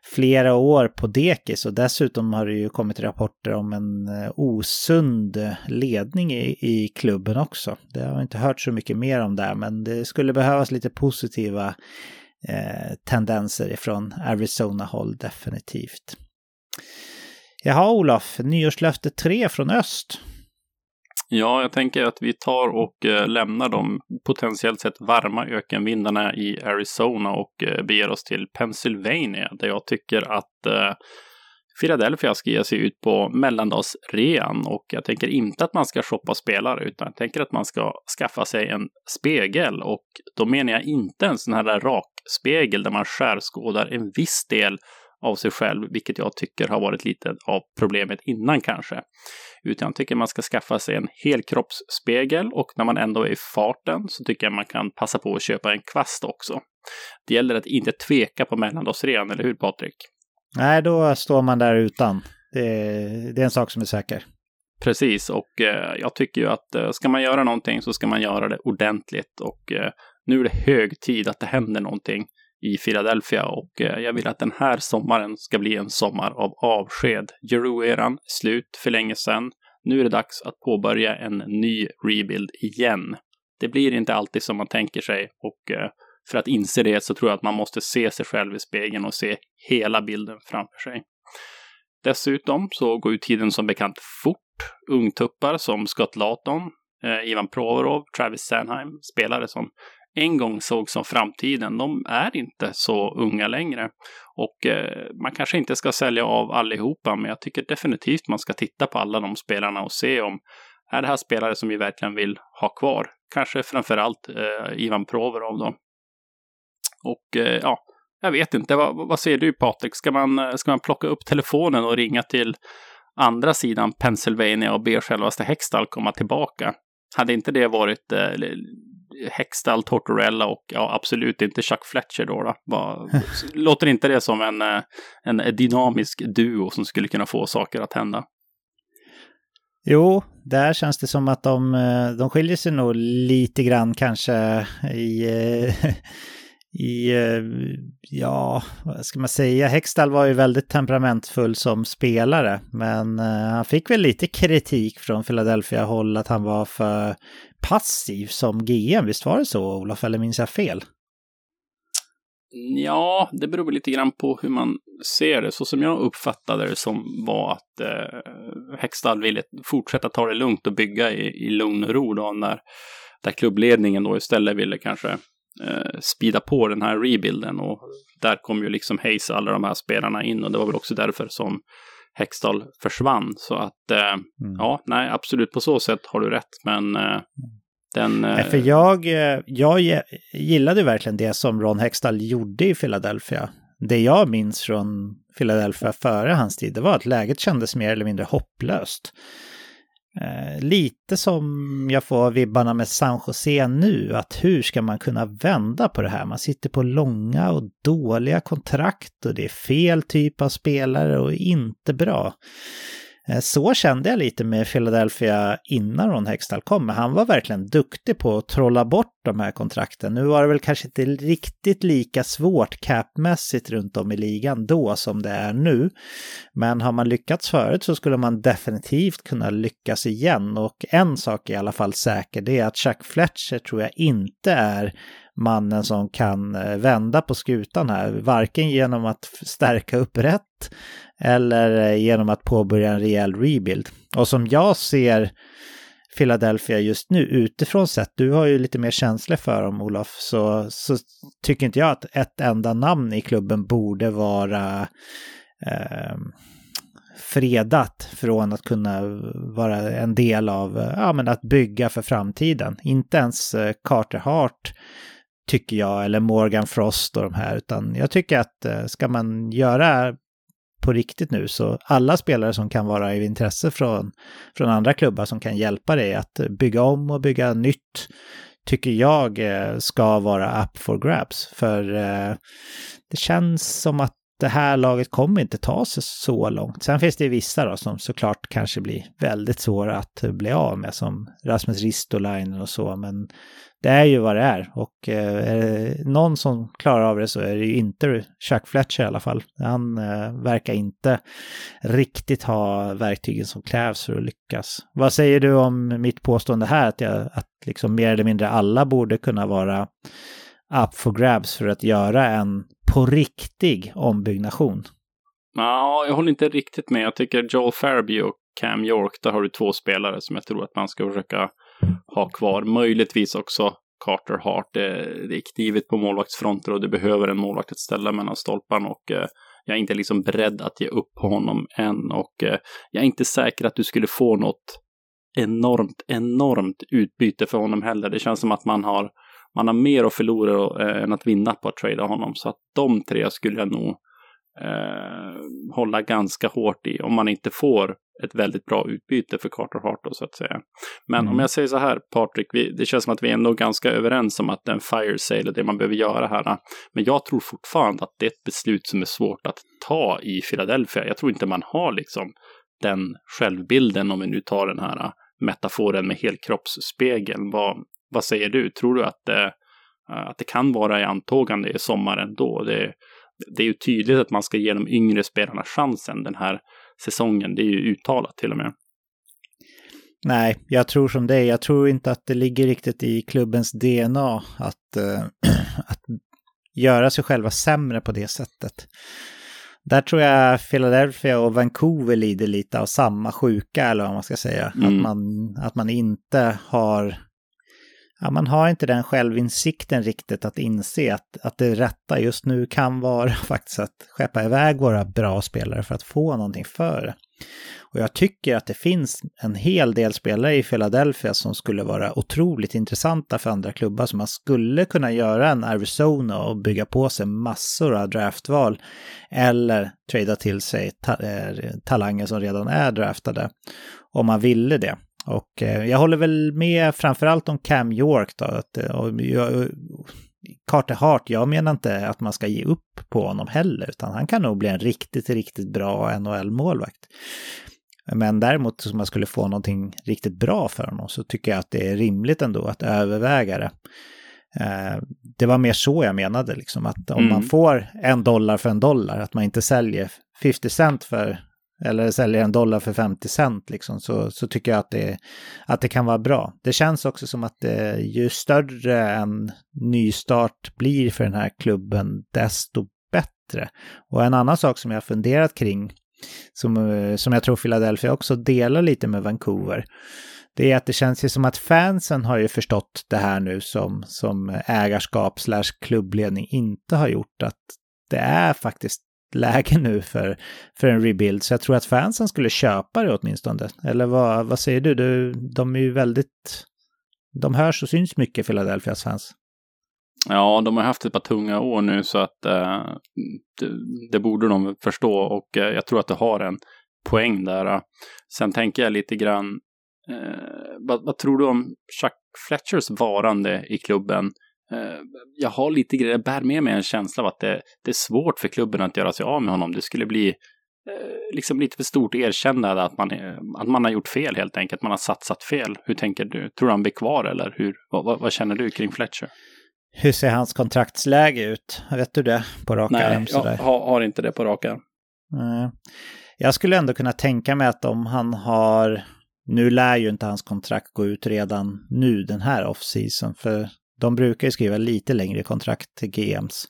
flera år på dekis och dessutom har det ju kommit rapporter om en eh, osund ledning i, i klubben också. Det har inte hört så mycket mer om det, men det skulle behövas lite positiva eh, tendenser ifrån Arizona-håll definitivt. Jaha, Olof, nyårslöfte 3 från öst. Ja, jag tänker att vi tar och eh, lämnar de potentiellt sett varma ökenvindarna i Arizona och eh, beger oss till Pennsylvania där jag tycker att eh, Philadelphia ska ge sig ut på mellandagsrean. Och jag tänker inte att man ska shoppa spelare utan jag tänker att man ska skaffa sig en spegel. Och då menar jag inte en sån här rakspegel där man skärskådar en viss del av sig själv, vilket jag tycker har varit lite av problemet innan kanske. Utan jag tycker man ska skaffa sig en helkroppsspegel och när man ändå är i farten så tycker jag man kan passa på att köpa en kvast också. Det gäller att inte tveka på mellandagsrean, eller hur Patrik? Nej, då står man där utan. Det är, det är en sak som är säker. Precis, och eh, jag tycker ju att eh, ska man göra någonting så ska man göra det ordentligt och eh, nu är det hög tid att det händer någonting i Philadelphia och eh, jag vill att den här sommaren ska bli en sommar av avsked. Jeru-eran slut för länge sedan. Nu är det dags att påbörja en ny rebuild igen. Det blir inte alltid som man tänker sig och eh, för att inse det så tror jag att man måste se sig själv i spegeln och se hela bilden framför sig. Dessutom så går ju tiden som bekant fort. Ungtuppar som Scott Laton, eh, Ivan Provorov, Travis Sanheim, spelare som en gång såg som framtiden, de är inte så unga längre. Och eh, man kanske inte ska sälja av allihopa, men jag tycker definitivt man ska titta på alla de spelarna och se om är det här spelare som vi verkligen vill ha kvar. Kanske framför allt eh, Ivan Provorov då. Och eh, ja, jag vet inte, vad, vad säger du Patrik? Ska man, eh, ska man plocka upp telefonen och ringa till andra sidan Pennsylvania och be självaste Hextall komma tillbaka? Hade inte det varit eh, Hextall, Tortorella och ja, absolut inte Chuck Fletcher då. då. Bara, *laughs* låter inte det som en, eh, en dynamisk duo som skulle kunna få saker att hända? Jo, där känns det som att de, eh, de skiljer sig nog lite grann kanske i, eh, *laughs* i, ja, vad ska man säga, Hextall var ju väldigt temperamentfull som spelare, men han fick väl lite kritik från Philadelphia-håll att han var för passiv som GM, visst var det så Olof, eller minns jag fel? Ja, det beror lite grann på hur man ser det. Så som jag uppfattade det som var att eh, Hextall ville fortsätta ta det lugnt och bygga i, i lugn och ro då, när, där klubbledningen då istället ville kanske eh, spida på den här rebuilden och där kom ju liksom Hayes alla de här spelarna in och det var väl också därför som Hextall försvann. Så att eh, mm. ja, nej, absolut på så sätt har du rätt. Men eh, den... Eh... För jag, eh, jag gillade verkligen det som Ron Hextall gjorde i Philadelphia. Det jag minns från Philadelphia före hans tid, det var att läget kändes mer eller mindre hopplöst. Eh, lite som jag får vibbarna med San Jose nu, att hur ska man kunna vända på det här? Man sitter på långa och dåliga kontrakt och det är fel typ av spelare och inte bra. Eh, så kände jag lite med Philadelphia innan Ron Hextall kom, men han var verkligen duktig på att trolla bort de här kontrakten. Nu var det väl kanske inte riktigt lika svårt capmässigt runt om i ligan då som det är nu. Men har man lyckats förut så skulle man definitivt kunna lyckas igen. Och en sak är i alla fall säker, det är att Chuck Fletcher tror jag inte är mannen som kan eh, vända på skutan här. Varken genom att stärka upp rätt eller eh, genom att påbörja en rejäl rebuild. Och som jag ser Philadelphia just nu utifrån sett, du har ju lite mer känslor för dem Olof, så, så tycker inte jag att ett enda namn i klubben borde vara eh, fredat från att kunna vara en del av, eh, ja men att bygga för framtiden. Inte ens Carter Hart tycker jag, eller Morgan Frost och de här, utan jag tycker att eh, ska man göra på riktigt nu. Så alla spelare som kan vara i intresse från, från andra klubbar som kan hjälpa dig att bygga om och bygga nytt tycker jag eh, ska vara up for grabs. För eh, det känns som att det här laget kommer inte ta sig så långt. Sen finns det vissa då som såklart kanske blir väldigt svåra att bli av med, som Rasmus Ristolainen och så, men det är ju vad det är. Och eh, är det någon som klarar av det så är det ju inte Chuck Fletcher i alla fall. Han eh, verkar inte riktigt ha verktygen som krävs för att lyckas. Vad säger du om mitt påstående här, att, jag, att liksom mer eller mindre alla borde kunna vara up for grabs för att göra en på riktig ombyggnation? Ja, jag håller inte riktigt med. Jag tycker Joel Farabee och Cam York, där har du två spelare som jag tror att man ska försöka ha kvar. Möjligtvis också Carter Hart. Det, det är knivigt på målvaktsfronter och du behöver en målvakt att ställa mellan stolparna och eh, jag är inte liksom beredd att ge upp på honom än och eh, jag är inte säker att du skulle få något enormt, enormt utbyte för honom heller. Det känns som att man har, man har mer att förlora eh, än att vinna på att trada honom. Så att de tre skulle jag nog eh, hålla ganska hårt i om man inte får ett väldigt bra utbyte för Carter Hart då, så att säga. Men mm. om jag säger så här, Patrik, vi, det känns som att vi är ändå ganska överens om att en fire sale är det man behöver göra här. Men jag tror fortfarande att det är ett beslut som är svårt att ta i Philadelphia. Jag tror inte man har liksom den självbilden om vi nu tar den här metaforen med helkroppsspegeln. Vad, vad säger du? Tror du att det, att det kan vara i antågande i sommaren då? Det, det är ju tydligt att man ska ge de yngre spelarna chansen den här säsongen. Det är ju uttalat till och med. Nej, jag tror som dig. Jag tror inte att det ligger riktigt i klubbens DNA att, äh, *clears throat* att göra sig själva sämre på det sättet. Där tror jag Philadelphia och Vancouver lider lite av samma sjuka, eller vad man ska säga. Mm. Att, man, att man inte har ja, man har inte den självinsikten riktigt att inse att, att det rätta just nu kan vara *laughs* faktiskt att skeppa iväg våra bra spelare för att få någonting för det. Och jag tycker att det finns en hel del spelare i Philadelphia som skulle vara otroligt intressanta för andra klubbar. Så man skulle kunna göra en Arizona och bygga på sig massor av draftval. Eller trada till sig ta eh, talanger som redan är draftade. Om man ville det. Och eh, jag håller väl med framförallt om Cam York då. Att, eh, och, jag, Carter Hart, jag menar inte att man ska ge upp på honom heller, utan han kan nog bli en riktigt, riktigt bra NHL-målvakt. Men däremot om man skulle få någonting riktigt bra för honom så tycker jag att det är rimligt ändå att överväga det. Eh, det var mer så jag menade, liksom att om mm. man får en dollar för en dollar, att man inte säljer 50 cent för eller säljer en dollar för 50 cent, liksom, så, så tycker jag att det, att det kan vara bra. Det känns också som att det, ju större en nystart blir för den här klubben, desto bättre. Och en annan sak som jag funderat kring, som, eh, som jag tror Philadelphia också delar lite med Vancouver, det är att det känns ju som att fansen har ju förstått det här nu som, som ägarskap slash klubbledning inte har gjort. Att det är faktiskt läge nu för, för en rebuild. Så jag tror att fansen skulle köpa det åtminstone. Eller vad, vad säger du? du? De är ju väldigt... De hörs och syns mycket, Philadelphias fans. Ja, de har haft ett par tunga år nu så att eh, det, det, borde de förstå och eh, jag tror att det har en poäng där. Sen tänker jag lite grann, eh, vad, vad, tror du om Chuck Fletchers varande i klubben? Eh, jag har lite grejer, jag bär med mig en känsla av att det, det, är svårt för klubben att göra sig av med honom. Det skulle bli eh, liksom lite för stort erkännande att man, att man har gjort fel helt enkelt. Man har satsat fel. Hur tänker du? Tror du han blir kvar eller hur? Vad, vad, vad känner du kring Fletcher? Hur ser hans kontraktsläge ut? Vet du det på raka Nej, jag har, inte det på raka. Mm. Jag skulle ändå kunna tänka mig att om han har... Nu lär ju inte hans kontrakt gå ut redan nu den här off-season, för de brukar ju skriva lite längre kontrakt till GMs.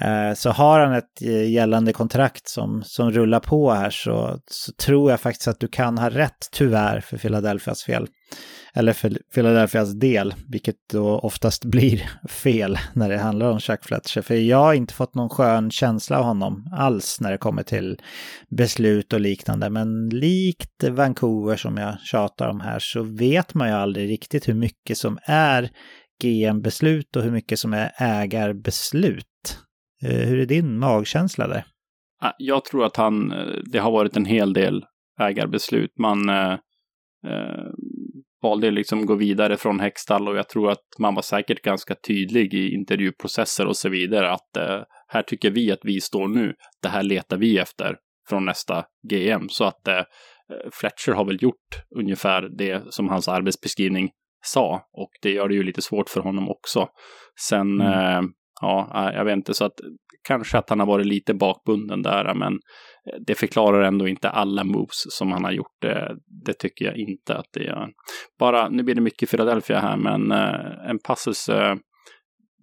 Eh, så har han ett eh, gällande kontrakt som, som rullar på här så, så tror jag faktiskt att du kan ha rätt, tyvärr, för Philadelphias fel. Eller för Philadelphias del, vilket då oftast *laughs* blir fel när det handlar om Chuck Fletcher. För jag har inte fått någon skön känsla av honom alls när det kommer till beslut och liknande. Men likt Vancouver som jag tjatar om här så vet man ju aldrig riktigt hur mycket som är GM-beslut och hur mycket som är ägarbeslut. Eh, hur är din magkänsla där? Ah, jag tror att han, eh, det har varit en hel del ägarbeslut. Man eh, eh valde liksom att gå vidare från Hextall och jag tror att man var säkert ganska tydlig i intervjuprocesser och så vidare att eh, här tycker vi att vi står nu. Det här letar vi efter från nästa GM. Så att eh, Fletcher har väl gjort ungefär det som hans arbetsbeskrivning sa och det gör det ju lite svårt för honom också. Sen mm ja, jag vet inte, så att kanske att han har varit lite bakbunden där, men det förklarar ändå inte alla moves som han har gjort. Det, det tycker jag inte att det gör. Bara, nu blir det mycket Philadelphia här, men eh, en passus. Eh,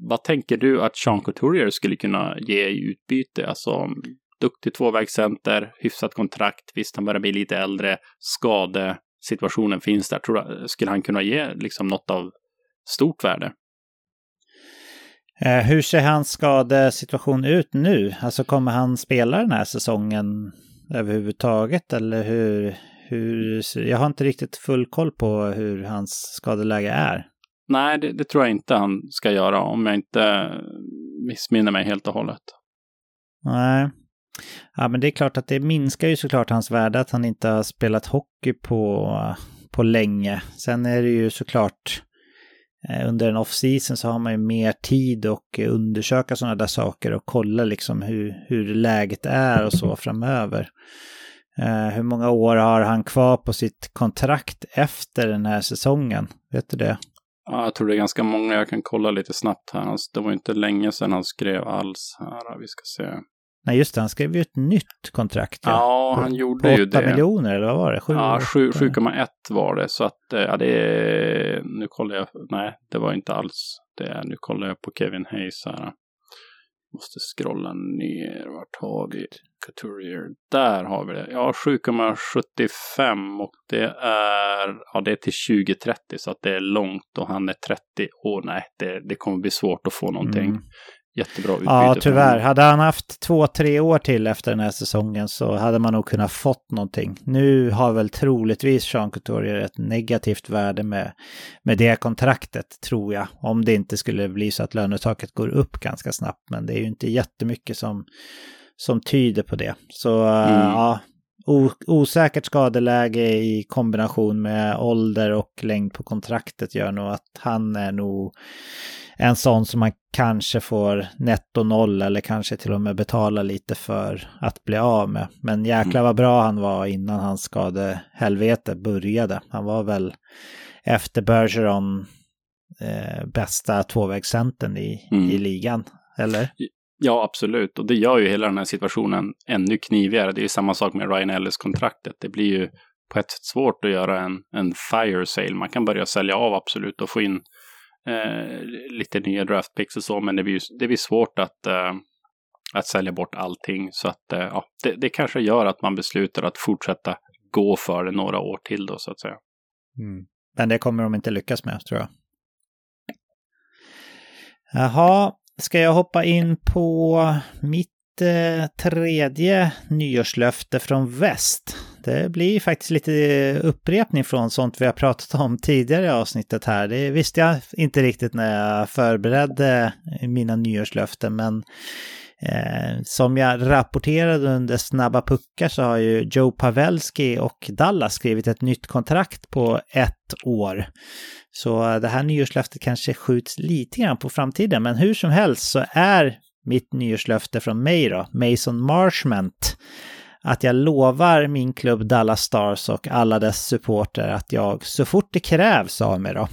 vad tänker du att Sean Couturier skulle kunna ge i utbyte? Alltså, duktig tvåvägscenter, hyfsat kontrakt, visst han börjar bli lite äldre, skadesituationen finns där. Tror du, skulle han kunna ge liksom något av stort värde? Eh, hur ser hans skadesituation ut nu? Alltså kommer han spela den här säsongen överhuvudtaget eller hur, hur... Jag har inte riktigt full koll på hur hans skadeläge är. Nej, det, det tror jag inte han ska göra om jag inte missminner mig helt och hållet. Nej. Ja, men det är klart att det minskar ju såklart hans värde att han inte har spelat hockey på, på länge. Sen är det ju såklart eh, under en off-season så har man ju mer tid och undersöka sådana där saker och kolla liksom hur, hur läget är och så framöver. Uh, hur många år har han kvar på sitt kontrakt efter den här säsongen? Vet du det? Ja, jag tror det är ganska många. Jag kan kolla lite snabbt här. Alltså, det var inte länge sedan han skrev alls här. Vi ska se. Nej, just det, han skrev ju ett nytt kontrakt. Ja, ja han gjorde ju det. 8 miljoner, eller vad var det? 7, ja, 7,1 var det. Så att, eh, ja, det är, nu kollar jag, nej, det var inte alls det. Nu kollar jag på Kevin Hayes här. Måste scrolla ner, vart har vi Couturier? Där har vi det. Ja, 7,75 och det är, ja det är till 2030 så att det är långt och han är 30 år. Nej, det, det kommer bli svårt att få någonting. Mm jättebra utbyte. Ja, tyvärr. Hade han haft två, tre år till efter den här säsongen så hade man nog kunnat fått någonting. Nu har väl troligtvis Sean Couturier ett negativt värde med, med det kontraktet, tror jag. Om det inte skulle bli så att lönetaket går upp ganska snabbt. Men det är ju inte jättemycket som, som tyder på det. Så mm. ja, osäkert skadeläge i kombination med ålder och längd på kontraktet gör nog att han är nog en sån som man kanske får netto noll eller kanske till och med betala lite för att bli av med. Men jäklar vad bra han var innan hans skadehelvete började. Han var väl efter Bergeron eh, bästa tvåvägscentern i, mm. i ligan, eller? Ja, absolut. Och det gör ju hela den här situationen ännu knivigare. Det är ju samma sak med Ryan Ellis-kontraktet. Det blir ju på ett sätt svårt att göra en, en fire sale. Man kan börja sälja av absolut och få in eh, lite nya draftpicks och så, men det blir, det blir svårt att, eh, att sälja bort allting. Så att eh, ja, det, det, kanske gör att man beslutar att fortsätta gå för det några år till då, så att säga. Mm. Men det kommer de inte lyckas med, tror jag. Jaha, ska jag hoppa in på mitt eh, tredje nyårslöfte från väst? Det blir faktiskt lite upprepning från sånt vi har pratat om tidigare i avsnittet här. Det visste jag inte riktigt när jag förberedde mina nyårslöften, men eh, som jag rapporterade under Snabba Puckar så har ju Joe Pavelski och Dallas skrivit ett nytt kontrakt på ett år. Så det här nyårslöftet kanske skjuts lite grann på framtiden, men hur som helst så är mitt nyårslöfte från mig då, Mason Marshment, att jag lovar min klubb Dallas Stars och alla dess supporter att jag så fort det krävs av mig då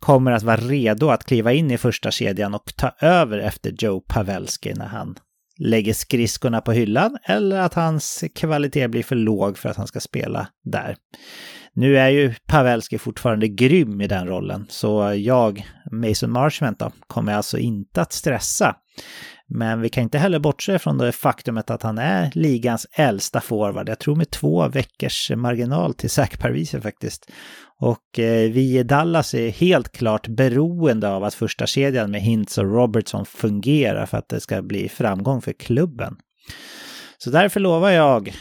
kommer att vara redo att kliva in i första kedjan och ta över efter Joe Pavelski när han lägger skridskorna på hyllan eller att hans kvalitet blir för låg för att han ska spela där. Nu är ju Pavelski fortfarande grym i den rollen, så jag, Mason Marshment då, kommer alltså inte att stressa. Men vi kan inte heller bortse från det faktumet att han är ligans äldsta forward. Jag tror med två veckors marginal till Zach faktiskt. Och eh, vi i Dallas är helt klart beroende av att första kedjan med Hintz och Robertson fungerar för att det ska bli framgång för klubben. Så därför lovar jag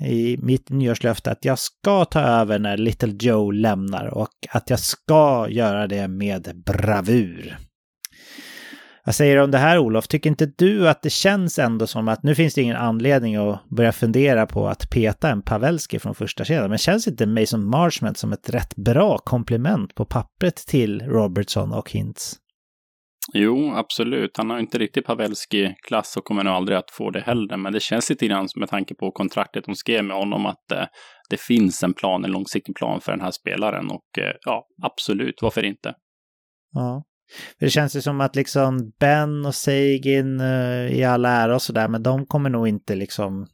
i mitt nyårslöfte att jag ska ta över när Little Joe lämnar och att jag ska göra det med bravur. Vad säger du om det här Olof? Tycker inte du att det känns ändå som att nu finns det ingen anledning att börja fundera på att peta en Pavelski från första kedjan, men känns inte Mason Marshman som ett rätt bra komplement på pappret till Robertson och Hintz? Jo, absolut. Han har inte riktigt Pavelski-klass och kommer nog aldrig att få det heller. Men det känns lite grann med tanke på kontraktet de skrev med honom att eh, det finns en plan, en långsiktig plan för den här spelaren. Och eh, ja, absolut, varför inte? Ja. Det känns ju som att liksom Ben och Seigin uh, eh, i all ära och sådär, men de kommer nog inte liksom...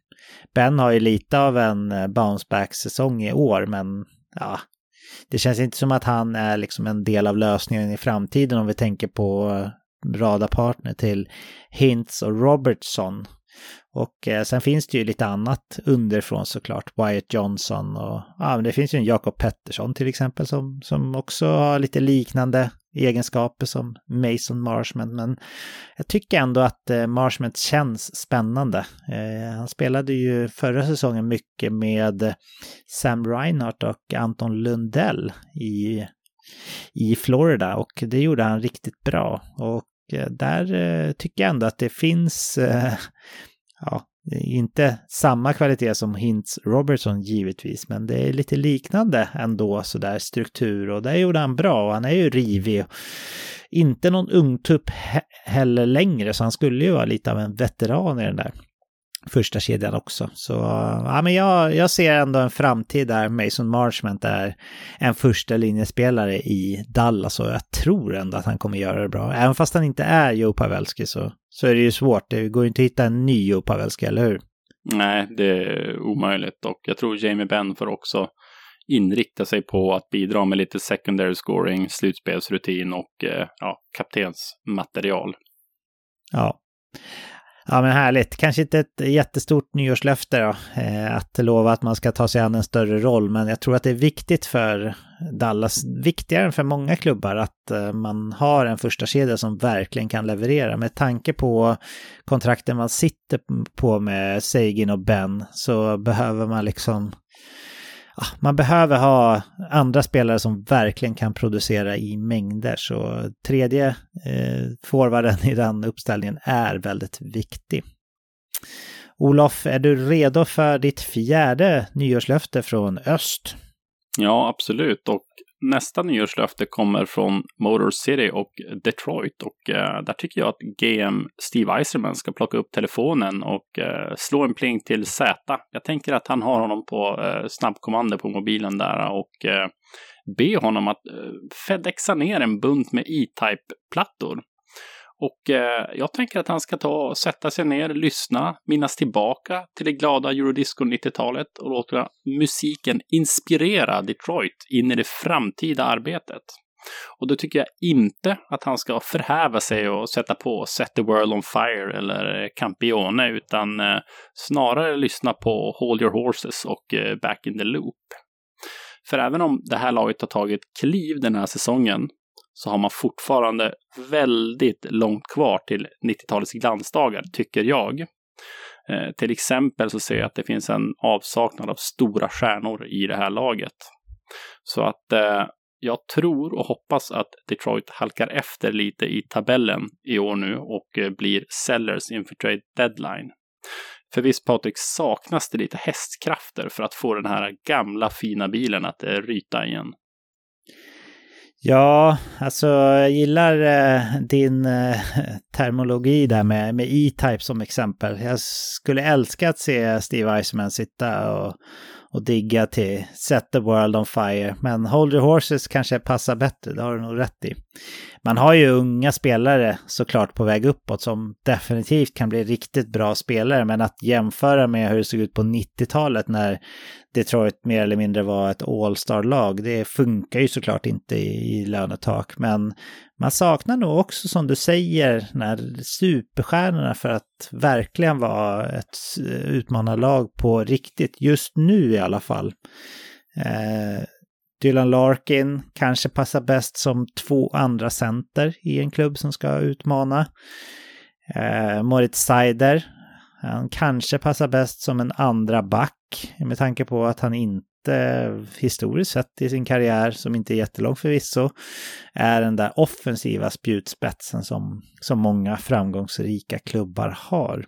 Ben har ju lite av en eh, bounceback-säsong i år, men ja, det känns inte som att han är liksom en del av lösningen i framtiden om vi tänker på eh, radarpartner till Hintz och Robertson. Och eh, sen finns det ju lite annat underifrån såklart. Wyatt Johnson och ja, men det finns ju en Jakob Pettersson till exempel som, som också har lite liknande egenskaper som Mason Marshman. Men jag tycker ändå att eh, Marshman känns spännande. Eh, han spelade ju förra säsongen mycket med Sam Reinhardt och Anton Lundell i, i Florida och det gjorde han riktigt bra. Och eh, där tycker jag ändå att det finns *laughs* ja, inte samma kvalitet som Hintz Robertson givetvis, men det är lite liknande ändå sådär struktur och det gjorde han bra och han är ju rivig. Inte någon ungtupp he heller längre, så han skulle ju vara lite av en veteran i den där första kedjan också. Så ja, men jag, jag ser ändå en framtid där Mason Marchment är en första linjespelare i Dallas och jag tror ändå att han kommer göra det bra. Även fast han inte är Joe Pavelski så, så är det ju svårt. Det går ju inte att hitta en ny Joe Pavelski, eller hur? Nej, det är omöjligt och jag tror Jamie Benn får också inrikta sig på att bidra med lite secondary scoring, slutspelsrutin och eh, ja, kaptensmaterial. Ja. Ja men härligt. Kanske inte ett jättestort nyårslöfte då, eh, att lova att man ska ta sig an en större roll, men jag tror att det är viktigt för Dallas, viktigare än för många klubbar, att eh, man har en första kedja som verkligen kan leverera. Med tanke på kontrakten man sitter på med Seigin och Ben så behöver man liksom Ah, man behöver ha andra spelare som verkligen kan producera i mängder. Så tredje eh, forwarden i den uppställningen är väldigt viktig. Olof, är du redo för ditt fjärde nyårslöfte från öst? Ja, absolut. Och nästa nyårslöfte kommer från Motor City och Detroit. Och eh, där tycker jag att GM Steve Eiserman ska plocka upp telefonen och eh, slå en pling till Z. Jag tänker att han har honom på eh, snabbkommando på mobilen där och eh, be honom att eh, fedexa ner en bunt med E-Type-plattor och eh, jag tänker att han ska ta och sätta sig ner, lyssna, minnas tillbaka till det glada Eurodisco 90-talet och låta musiken inspirera Detroit in i det framtida arbetet. Och då tycker jag inte att han ska förhäva sig och sätta på Set the World on Fire eller Campione, utan eh, snarare lyssna på Hold Your Horses och eh, Back in the Loop. För även om det här laget har tagit kliv den här säsongen så har man fortfarande väldigt långt kvar till 90-talets glansdagar, tycker jag. Eh, till exempel så ser jag att det finns en avsaknad av stora stjärnor i det här laget. Så att eh, jag tror och hoppas att Detroit halkar efter lite i tabellen i år nu och eh, blir sellers inför trade deadline. För visst Patrik, saknas det lite hästkrafter för att få den här gamla fina bilen att eh, ryta igen? Ja, alltså jag gillar eh, din eh, termologi där med, med E-Type som exempel. Jag skulle älska att se Steve Eisman sitta och, och digga till Set the World on Fire. Men Hold Your Horses kanske passar bättre, det har du nog rätt i man har ju unga spelare såklart på väg uppåt som definitivt kan bli riktigt bra spelare, men att jämföra med hur det såg ut på 90-talet när Detroit mer eller mindre var ett All-star-lag, det funkar ju såklart inte i, i lönetak, men man saknar nog också som du säger när superstjärnorna för att verkligen vara ett utmanarlag på riktigt, just nu i alla fall. Eh, Dylan Larkin kanske passar bäst som två andra center i en klubb som ska utmana. Eh, Moritz Seider, han kanske passar bäst som en andra back med tanke på att han inte historiskt sett i sin karriär, som inte är jättelång förvisso, är den där offensiva spjutspetsen som, som många framgångsrika klubbar har.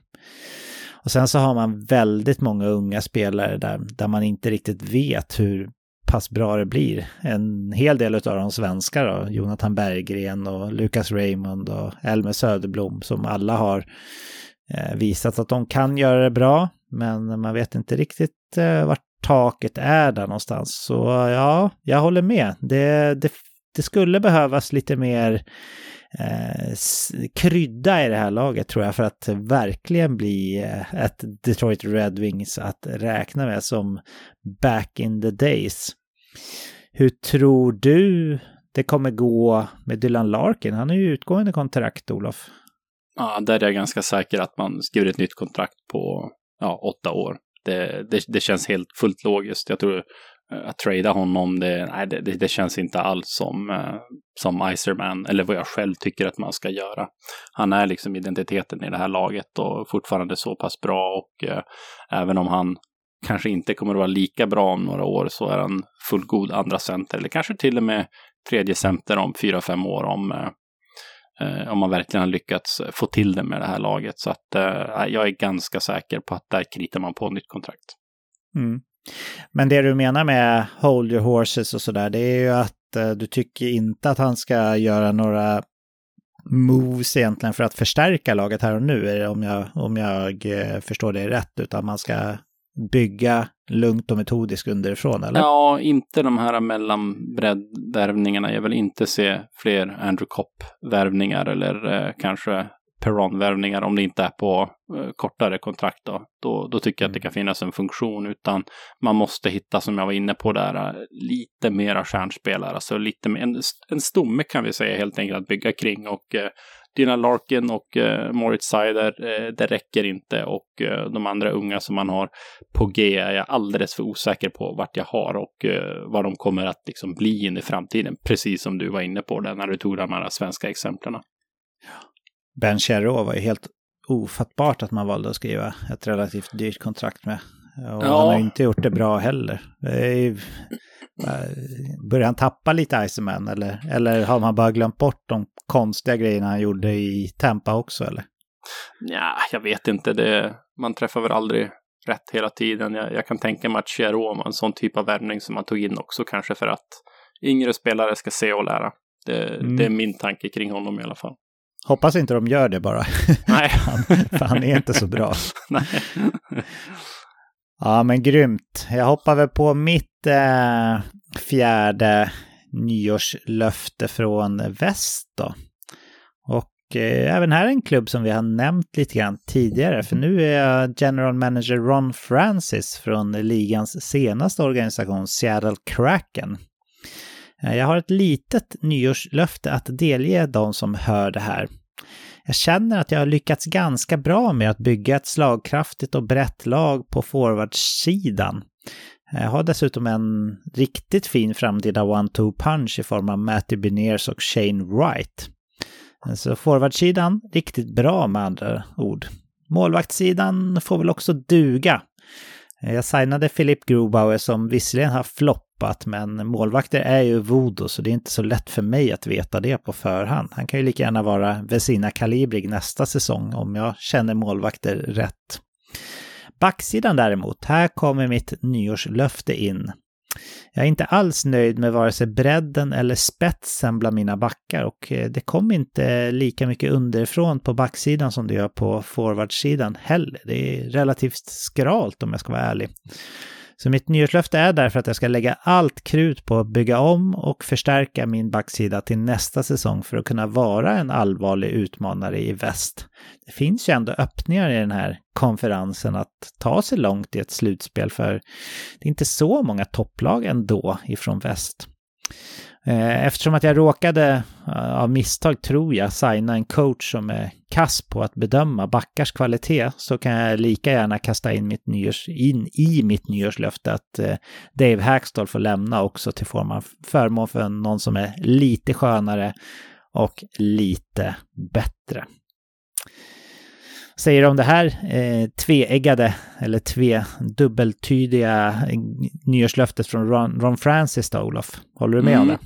Och sen så har man väldigt många unga spelare där, där man inte riktigt vet hur pass bra det blir. En hel del av de svenska då, Jonathan Berggren och Lukas Raymond och Elmer Söderblom som alla har eh, visat att de kan göra det bra, men man vet inte riktigt eh, vart taket är där någonstans. Så ja, jag håller med. Det, det, det skulle behövas lite mer Eh, krydda i det här laget tror jag för att verkligen bli eh, ett Detroit Red Wings att räkna med som back in the days. Hur tror du det kommer gå med Dylan Larkin? Han är ju utgående kontrakt, Olof. Ja, där är jag ganska säker att man skriver ett nytt kontrakt på ja, åtta år. Det, det, det känns helt fullt logiskt. Jag tror Eh, att trada honom, det, nej, det, det, känns inte alls som, eh, som Iserman, eller vad jag själv tycker att man ska göra. Han är liksom identiteten i det här laget och fortfarande så pass bra och eh, även om han kanske inte kommer att vara lika bra om några år så är han fullgod andra center, eller kanske till och med tredje center om fyra, fem år om, eh, eh om man verkligen har lyckats få till det med det här laget. Så att eh, jag är ganska säker på att där kritar man på nytt kontrakt. Mm. Men det du menar med hold your horses och sådär, det är ju att eh, du tycker inte att han ska göra några moves egentligen för att förstärka laget här och nu, om jag, om jag eh, förstår det rätt, utan man ska bygga lugnt och metodiskt underifrån, eller? Ja, inte de här mellanbreddvärvningarna. Jag vill inte se fler Andrew Kopp-värvningar eller eh, kanske Perron-värvningar om det inte är på eh, kortare kontrakt. Då. Då, då tycker jag att det mm. kan finnas en funktion. Utan man måste hitta, som jag var inne på där, eh, lite mera stjärnspelare. Alltså lite mer, en, en stomme kan vi säga helt enkelt att bygga kring. Och eh, Dina Larkin och eh, Moritz Seider, eh, det räcker inte. Och eh, de andra unga som man har på G är jag alldeles för osäker på vart jag har och eh, vad de kommer att liksom bli in i framtiden. Precis som du var inne på där när du tog de här svenska exemplen. Ben Cherot var ju helt ofattbart att man valde att skriva ett relativt dyrt kontrakt med. Och ja. han har inte gjort det bra heller. Ju, börjar han tappa lite Iceman eller, eller har man bara glömt bort de konstiga grejerna han gjorde i Tampa också eller? Ja, jag vet inte. Det, man träffar väl aldrig rätt hela tiden. Jag, jag kan tänka mig att Cherot var en sån typ av värvning som man tog in också kanske för att yngre spelare ska se och lära. Det, mm. det är min tanke kring honom i alla fall. Hoppas inte de gör det bara. *laughs* Nej. han, för han är inte så bra. *laughs* Nej. Ja, men grymt. Jag hoppar väl på mitt eh, fjärde nyårslöfte från väst då. Och eh, även här är en klubb som vi har nämnt lite grann tidigare. För nu är jag general manager Ron Francis från ligans senaste organisation Seattle Kraken. Eh, jag har ett litet nyårslöfte att delge de som hör det här. Jag känner att jag har lyckats ganska bra med att bygga ett slagkraftigt och brett lag på forwardsidan. Jag har dessutom en riktigt fin framtida one-two punch i form av Matty Beniers och Shane Wright. Eh, så forwardsidan riktigt bra med andra ord. Målvaktssidan får väl också duga. Jag signade Philip Grubauer som visserligen har floppat, men målvakter är ju voodoo, så det är inte så lätt för mig att veta det på förhand. Han kan ju lika gärna vara Vesina Kalibrig nästa säsong om jag känner målvakter rätt. Backsidan däremot, här kommer mitt nyårslöfte in. Jag är inte alls nöjd med vare sig bredden eller spetsen bland mina backar och eh, det kom inte lika mycket underifrån på backsidan som det gör på forwardsidan heller. Det är relativt skralt om jag ska vara ärlig. Så mitt nyårslöfte är därför att jag ska lägga allt krut på att bygga om och förstärka min backsida till nästa säsong för att kunna vara en allvarlig utmanare i väst. Det finns ju ändå öppningar i den här konferensen att ta sig långt i ett slutspel för det är inte så många topplag ändå ifrån väst. Eh, eftersom att jag råkade, eh, av misstag tror jag, signa en coach som är kass på att bedöma backars kvalitet så kan jag lika gärna kasta in, mitt nyårs, in i mitt nyårslöfte att eh, Dave Hackstall får lämna också till form av förmån för någon som är lite skönare och lite bättre. Säger om det här eh, tveeggade eller tve dubbeltydiga nyårslöftet från Ron, Ron Francis då, Olof? Håller du med mm. om det?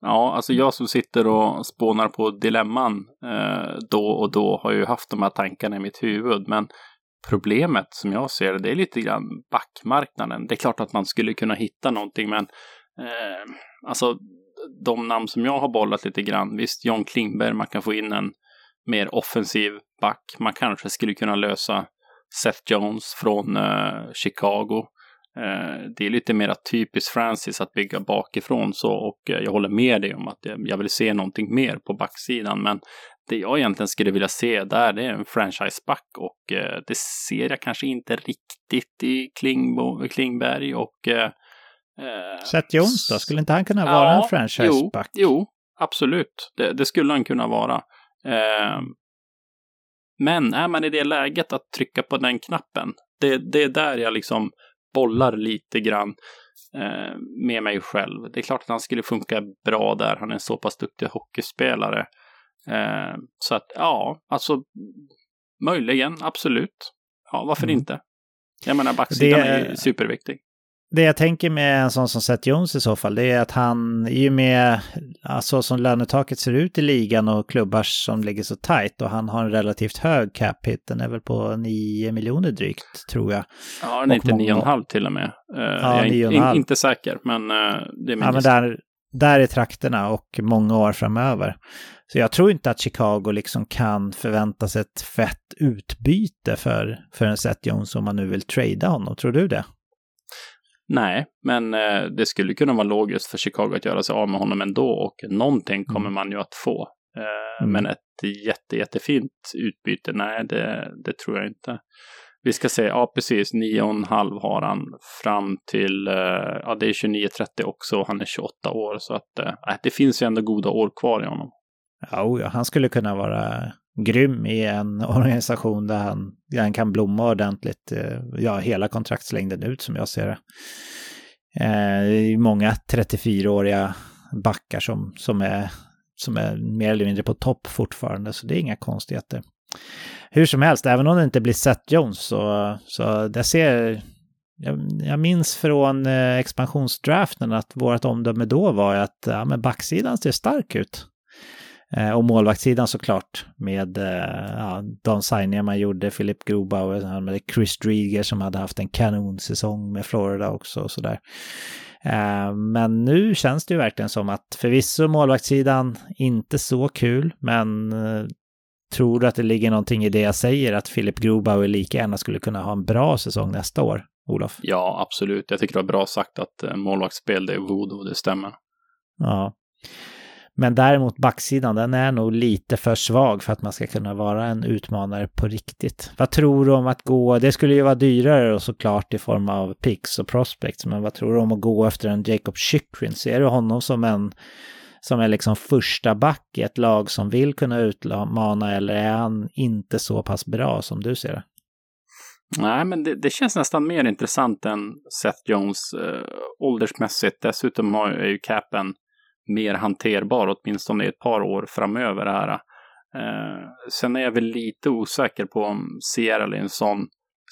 Ja, alltså jag som sitter och spånar på dilemman eh, då och då har ju haft de här tankarna i mitt huvud. Men problemet som jag ser det, det är lite grann backmarknaden. Det är klart att man skulle kunna hitta någonting, men eh, alltså de namn som jag har bollat lite grann, visst John Klingberg, man kan få in en mer offensiv back. Man kanske skulle kunna lösa Seth Jones från eh, Chicago. Eh, det är lite mer typiskt Francis att bygga bakifrån så och eh, jag håller med dig om att jag vill se någonting mer på backsidan. Men det jag egentligen skulle vilja se där det är en franchiseback och eh, det ser jag kanske inte riktigt i Klingbo, Klingberg och eh, Seth Jones då? Skulle inte han kunna vara ja, en franchiseback? Jo, jo, absolut. Det, det, skulle han kunna vara. Eh, men är man i det läget att trycka på den knappen, det, det är där jag liksom bollar lite grann eh, med mig själv. Det är klart att han skulle funka bra där. Han är en så pass duktig hockeyspelare. Eh, så att ja, alltså möjligen, absolut. Ja, varför mm. inte? Jag menar, backsidan det... är superviktig det jag tänker med en sån som Seth Jones i så fall, det är att han, i och med alltså, som lönetaket ser ut i ligan och klubbar som ligger så tajt och han har en relativt hög cap hit, den är väl på 9 miljoner drygt, tror jag. Ja, den är inte 9,5 till och med. Uh, ja, jag är in, inte säker, men uh, det är min Ja, men där, där är trakterna och många år framöver. Så jag tror inte att Chicago liksom kan förvänta sig ett fett utbyte för, för en Seth Jones om man nu vill trada honom. Tror du det? Nej, men eh, det skulle kunna vara logiskt för Chicago att göra sig av med honom ändå och någonting kommer mm. man ju att få. Eh, mm. Men ett jätte, jättefint utbyte, nej, det, det tror jag inte. Vi ska se, ja precis, 9,5 har han fram till, eh, ja det är 29-30 också, han är 28 år, så att eh, det finns ju ändå goda år kvar i honom. Ja, han skulle kunna vara grym i en *laughs* organisation där han, där han kan blomma ordentligt, eh, ja, hela kontraktslängden ut som jag ser det. Eh, det är många 34-åriga backar som, som, är, som är mer eller mindre på topp fortfarande, så det är inga konstigheter. Hur som helst, även om det inte blir Seth Jones så, så det ser... Jag, jag minns från eh, expansionsdraften att vårt omdöme då var att ja, men backsidan ser stark ut. Eh, och målvaktssidan såklart med eh, ja, de signingar man gjorde, Philip Grobauer, med Chris Drieger som hade haft en kanonsäsong med Florida också och sådär. Eh, men nu känns det ju verkligen som att förvisso målvaktssidan inte så kul, men tror du att det ligger någonting i det jag säger att Philip Grobauer lika gärna skulle kunna ha en bra säsong nästa år, Olof? Ja, absolut. Jag tycker det var bra sagt att målvaktsspel, det är voodoo, det stämmer. Ja. Men däremot backsidan, den är nog lite för svag för att man ska kunna vara en utmanare på riktigt. Vad tror du om att gå, det skulle ju vara dyrare och såklart i form av picks och prospects, men vad tror du om att gå efter en Jacob Chychrun? Ser du honom som en som är liksom första back i ett lag som vill kunna utmana eller är han inte så pass bra som du ser det? Nej, men det, det känns nästan mer intressant än Seth Jones eh, åldersmässigt. Dessutom har, är ju capen mer hanterbar, åtminstone i ett par år framöver här. Eh, sen är jag väl lite osäker på om Sierra är en sån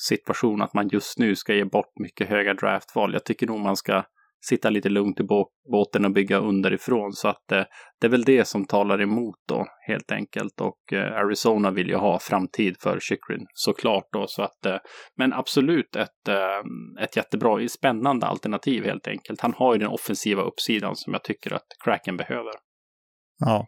situation att man just nu ska ge bort mycket höga draftval. Jag tycker nog man ska sitta lite lugnt i båten och bygga underifrån. Så att eh, det är väl det som talar emot då helt enkelt. Och eh, Arizona vill ju ha framtid för Chikrin såklart då. Så att, eh, men absolut ett, eh, ett jättebra, spännande alternativ helt enkelt. Han har ju den offensiva uppsidan som jag tycker att Kraken behöver. Ja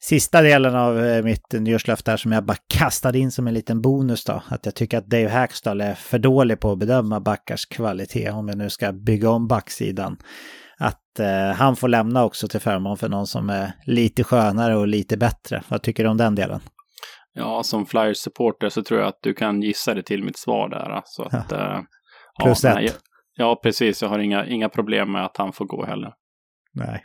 sista delen av eh, mitt nyårslöfte här som jag bara kastade in som en liten bonus då. Att jag tycker att Dave Hackstall är för dålig på att bedöma backars kvalitet om jag nu ska bygga om backsidan. Att eh, han får lämna också till förmån för någon som är lite skönare och lite bättre. Vad tycker du om den delen? Ja, som Flyers-supporter så tror jag att du kan gissa dig till mitt svar där. Så att, ja. Eh, Plus ja, ett. Nej, ja, precis. Jag har inga, inga problem med att han får gå heller. Nej.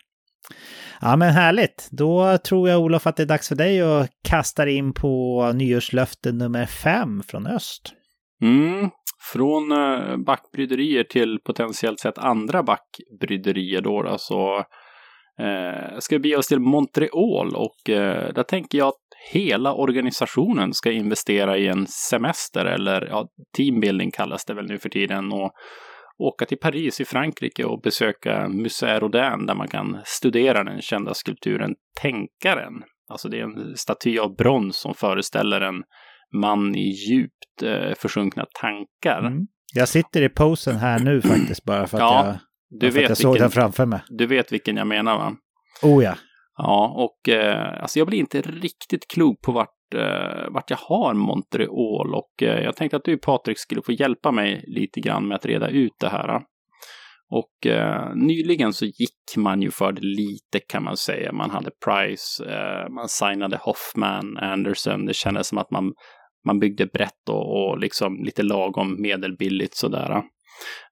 Ja men härligt. Då tror jag Olof att det är dags för dig att kasta in på nyårslöfte nummer fem från öst. Mm. Från eh, backbryderier till potentiellt sett andra backbryderier då, alltså så eh, ska vi bege oss till Montreal och eh, där tänker jag att hela organisationen ska investera i en semester eller ja, teambuilding kallas det väl nu för tiden och åka till Paris i Frankrike och besöka Musée Rodin där man kan studera den kända skulpturen Tänkaren. Alltså det är en staty av brons som föreställer en man i djupt eh, försjunkna tankar. Mm. Jag sitter i posen här nu *clears throat* faktiskt bara för att ja, jag, du vet att jag såg den framför mig. Du vet vilken jag menar va? Oh ja. Ja, och eh, alltså jag blir inte riktigt klok på vart, eh, vart jag har Montreal och eh, jag tänkte att du Patrik skulle få hjälpa mig lite grann med att reda ut det här. Och eh, nyligen så gick man ju för det lite kan man säga. Man hade Price, eh, man signade Hoffman, Anderson. Det kändes som att man, man byggde brett och, och liksom lite lagom medelbilligt sådär.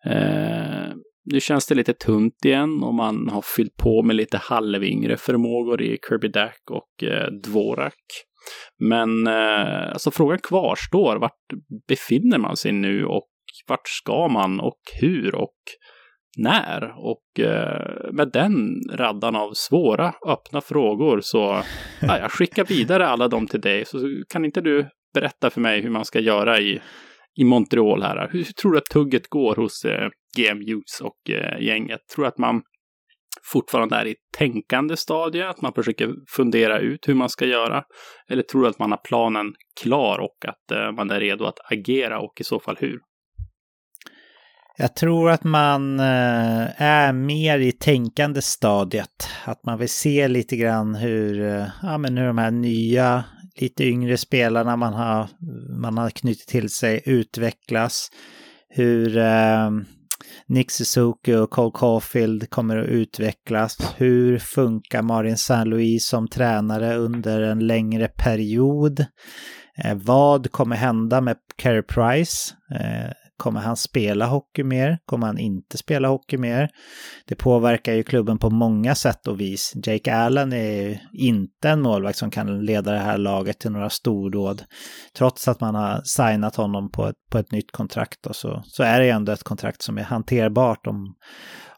Eh, nu känns det lite tunt igen och man har fyllt på med lite halvyngre förmågor i Kirby Dack och eh, Dvorak. Men eh, alltså frågan kvarstår. Vart befinner man sig nu och vart ska man och hur och när? Och eh, med den raddan av svåra öppna frågor så *laughs* ja, jag skickar vidare alla dem till dig. Så kan inte du berätta för mig hur man ska göra i, i Montreal här? Hur, hur tror du att tugget går hos eh, GM Hughes och eh, gänget? Tror du att man fortfarande är i tänkande stadie, att man försöker fundera ut hur man ska göra? Eller tror du att man har planen klar och att eh, man är redo att agera och i så fall hur? Jag tror att man eh, är mer i tänkande stadiet. Att man vill se lite grann hur, eh, ja, men hur de här nya, lite yngre spelarna man har, man har knutit till sig utvecklas. Hur eh, Nick Suzuki och Cole Caulfield kommer att utvecklas. Hur funkar Marin Saint-Louis som tränare under en längre period? Eh, vad kommer hända med Carey Price? Eh, Kommer han spela hockey mer? Kommer han inte spela hockey mer? Det påverkar ju klubben på många sätt och vis. Jake Allen är inte en målvakt som kan leda det här laget till några stordåd. Trots att man har signat honom på ett, på ett nytt kontrakt och så, så är det ändå ett kontrakt som är hanterbart om,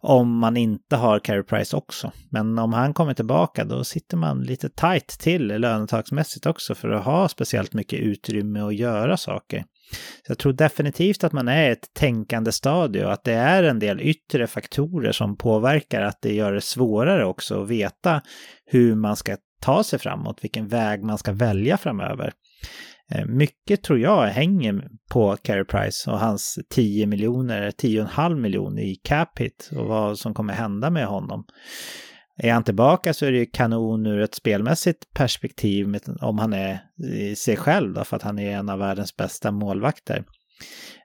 om man inte har Carey Price också. Men om han kommer tillbaka då sitter man lite tight till lönetagsmässigt också för att ha speciellt mycket utrymme att göra saker. Så jag tror definitivt att man är ett tänkande stadie och att det är en del yttre faktorer som påverkar att det gör det svårare också att veta hur man ska ta sig framåt, vilken väg man ska välja framöver. Eh, mycket tror jag hänger på Carey Price och hans 10 miljoner, 10,5 miljoner i cap hit och vad som kommer hända med honom. Är han tillbaka så är det ju kanon ur ett spelmässigt perspektiv om han är sig själv då, för att han är en av världens bästa målvakter.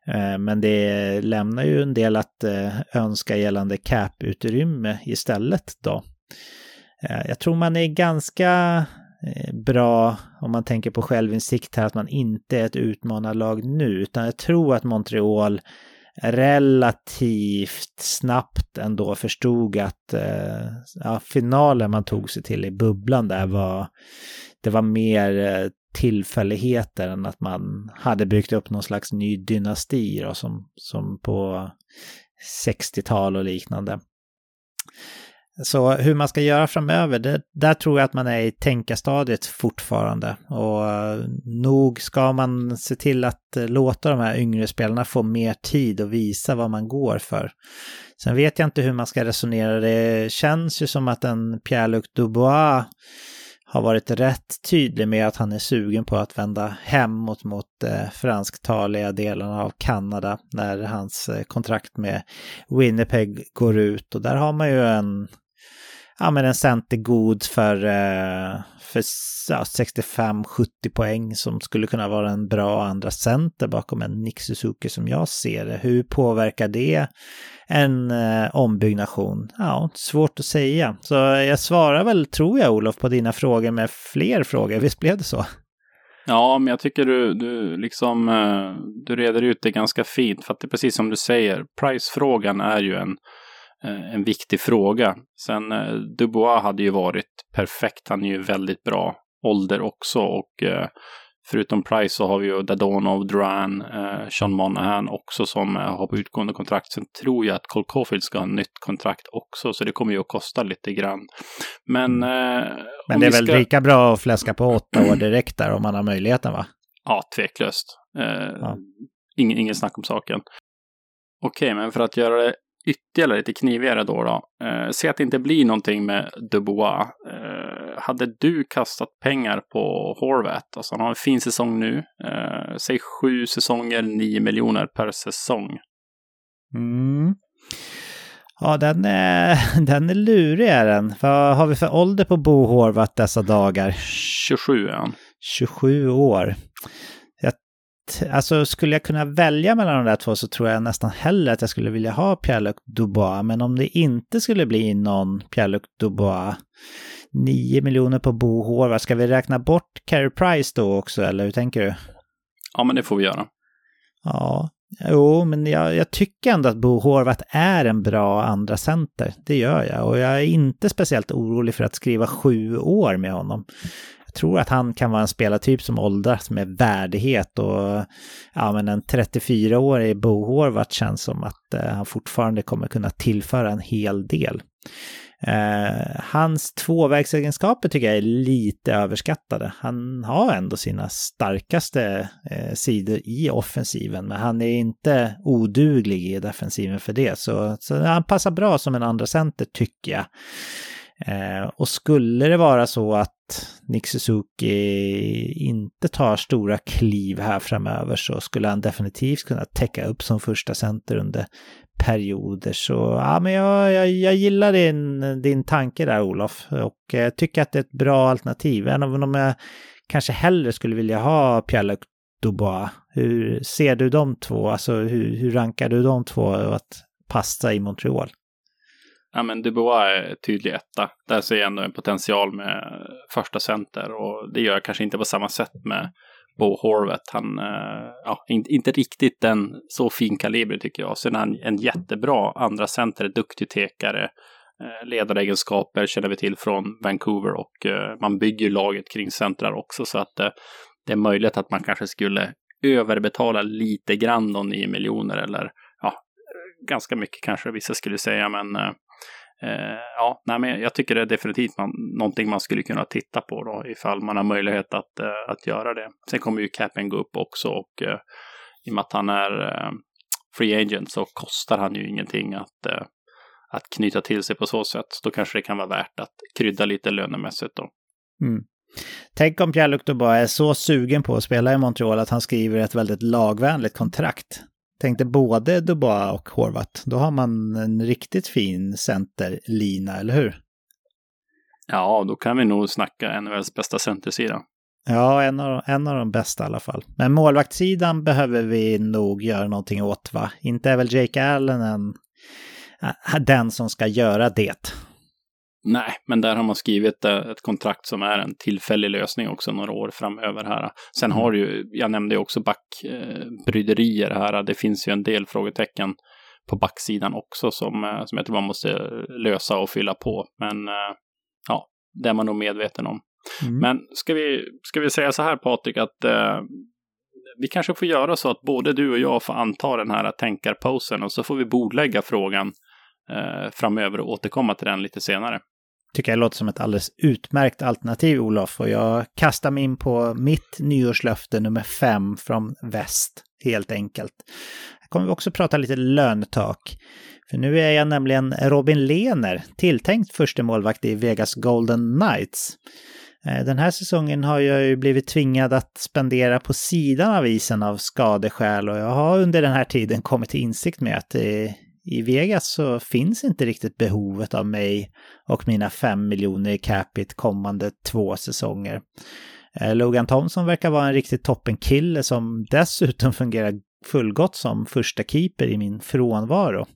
Eh, men det lämnar ju en del att eh, önska gällande cap-utrymme istället då. Eh, jag tror man är ganska bra om man tänker på självinsikt här att man inte är ett utmanarlag nu, utan jag tror att Montreal relativt snabbt ändå förstod att eh, ja, finalen man tog sig till i bubblan där var, det var mer eh, tillfälligheter än att man hade byggt upp någon slags ny dynasti då, som, som på 60-tal och liknande. Så hur man ska göra framöver, det, där tror jag att man är i tänkarstadiet fortfarande. Och eh, nog ska man se till att eh, låta de här yngre spelarna få mer tid och visa vad man går för. Sen vet jag inte hur man ska resonera. Det känns ju som att en Pierre-Luc Dubois har varit rätt tydlig med att han är sugen på att vända hemåt mot eh, fransktaliga delarna av Kanada när hans eh, kontrakt med Winnipeg går ut. Och där har man ju en ja, men en center god för, eh, för ja, 65-70 poäng som skulle kunna vara en bra andra center bakom en Nick Suzuki som jag ser det. Hur påverkar det en eh, ombyggnation? Ja, svårt att säga. Så jag svarar väl, tror jag, Olof, på dina frågor med fler frågor. Visst blev det så? Ja, men jag tycker du, du liksom, eh, du reder ut det ganska fint. För att det är precis som du säger, price-frågan är ju en, en viktig fråga. Sen eh, Dubois hade ju varit perfekt. Han är ju väldigt bra ålder också och Förutom Price så har vi ju Dadonov, Duran, eh, Sean Monahan också som eh, har på utgående kontrakt. Sen tror jag att Cole Caulfield ska ha nytt kontrakt också, så det kommer ju att kosta lite grann. Men... Mm. Eh, Men det är väl ska... lika bra att fläska på åtta år direkt där om man har möjligheten va? Ja, tveklöst. Eh, ja. Ingen, ingen snack om saken. Okej, men för att göra det ytterligare lite knivigare då. då. Eh, se att det inte blir någonting med Dubois. Eh, hade du kastat pengar på Horvat? Alltså han har en fin säsong nu. Eh, säg sju säsonger, nio miljoner per säsong. Mm. Ja, den är, *laughs* den är lurig är den. Vad har vi för ålder på Bo Horvat dessa dagar? 27 är han. 27 år alltså skulle jag kunna välja mellan de där två så tror jag nästan hellre att jag skulle vilja ha Pierre-Luc Dubois. Men om det inte skulle bli någon Pierre-Luc Dubois, 9 miljoner på Bo ska vi räkna bort Carey Price då också eller hur tänker du? Ja, men det får vi göra. Ja, jo, men jag, jag tycker ändå att Bo Hårvat är en bra andra center. Det gör jag och jag är inte speciellt orolig för att skriva sju år med honom tror att han kan vara en spelartyp som åldras med värdighet och ja, men en 34-årig Bo Horvath känns som att eh, han fortfarande kommer kunna tillföra en hel del. Eh, hans tvåvägsegenskaper tycker jag är lite överskattade. Han har ändå sina starkaste eh, sidor i offensiven, men han är inte oduglig i defensiven för det. Så, så han passar bra som en andra center tycker jag. Eh, och skulle det vara så att Nick Suzuki inte tar stora kliv här framöver så skulle han definitivt kunna täcka upp som första center under perioder. Så ja, men jag, jag, jag gillar din, din tanke där Olof och jag tycker att det är ett bra alternativ. Även om jag kanske hellre skulle vilja ha Pierre Dubois. Hur ser du de två? Alltså hur, hur rankar du de två att passa i Montreal? Ja, men Dubois är tydlig etta. Där ser jag ändå en potential med första center och det gör jag kanske inte på samma sätt med Bo Horvath. Han, eh, ja, inte riktigt den så fin kaliber tycker jag. Sen är han en jättebra andra center, duktig tekare, eh, ledaregenskaper känner vi till från Vancouver och eh, man bygger laget kring centrar också så att det är möjligt att man kanske skulle överbetala lite grann de 9 miljoner eller ja, ganska mycket kanske vissa skulle säga, men Eh, ja, nej, men jag tycker det är definitivt man, någonting man skulle kunna titta på då ifall man har möjlighet att, eh, att göra det. Sen kommer ju capen gå upp också och eh, i och med att han är eh, free agent så kostar han ju ingenting att, eh, att knyta till sig på så sätt. Då kanske det kan vara värt att krydda lite lönemässigt då. Mm. Tänk om Pierre-Luc är så sugen på att spela i Montreal att han skriver ett väldigt lagvänligt kontrakt. Tänkte både Dubois och Horvat. Då har man en riktigt fin centerlina, eller hur? Ja, då kan vi nog snacka NHLs bästa centersida. Ja, en av, en av de bästa i alla fall. Men målvaktssidan behöver vi nog göra någonting åt, va? Inte är väl Jake Allen en, äh, den som ska göra det? Nej, men där har man skrivit eh, ett kontrakt som är en tillfällig lösning också några år framöver här. Sen har ju, jag nämnde ju också backbryderier här. Det finns ju en del frågetecken på backsidan också som, eh, som jag tror man måste lösa och fylla på. Men eh, ja, det är man nog medveten om. Mm. Men ska vi, ska vi säga så här Patrik, att eh, vi kanske får göra så att både du och jag får anta den här tänkarposen och så får vi bordlägga frågan eh, framöver och återkomma till den lite senare. Tycker jag låter som ett alldeles utmärkt alternativ, Olof. Och jag kastar mig in på mitt nyårslöfte nummer fem från väst, helt enkelt. Här kommer vi också prata lite lönetak. För nu är jag nämligen Robin Lehner, tilltänkt första målvakt i Vegas Golden Knights. Eh, den här säsongen har jag ju blivit tvingad att spendera på sidan av isen av skadeskäl och jag har under den här tiden kommit till insikt med att det i Vegas så finns inte riktigt behovet av mig och mina fem miljoner i capita kommande två säsonger. Eh, Logan Thompson verkar vara en riktigt toppenkille som dessutom fungerar fullgott som första keeper i min frånvaro.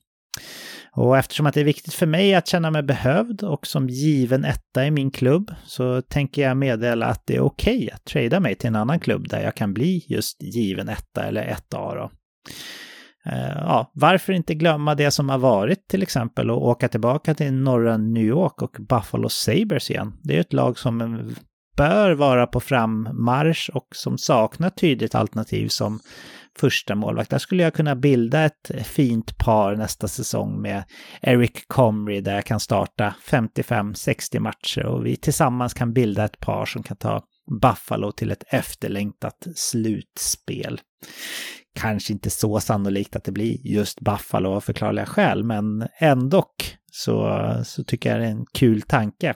Och eftersom att det är viktigt för mig att känna mig behövd och som given etta i min klubb så tänker jag meddela att det är okej okay att trada mig till en annan klubb där jag kan bli just given etta eller 1A då. Eh, ja, varför inte glömma det som har varit till exempel och åka tillbaka till norra New York och Buffalo Sabres igen. Det är ett lag som bör vara på frammarsch och som saknar tydligt alternativ som första målvakt. Där skulle jag kunna bilda ett fint par nästa säsong med Eric Comrie där jag kan starta 55-60 matcher och vi tillsammans kan bilda ett par som kan ta Buffalo till ett efterlängtat slutspel. Kanske inte så sannolikt att det blir just Buffalo av förklarliga skäl, men ändå så, så tycker jag det är en kul tanke.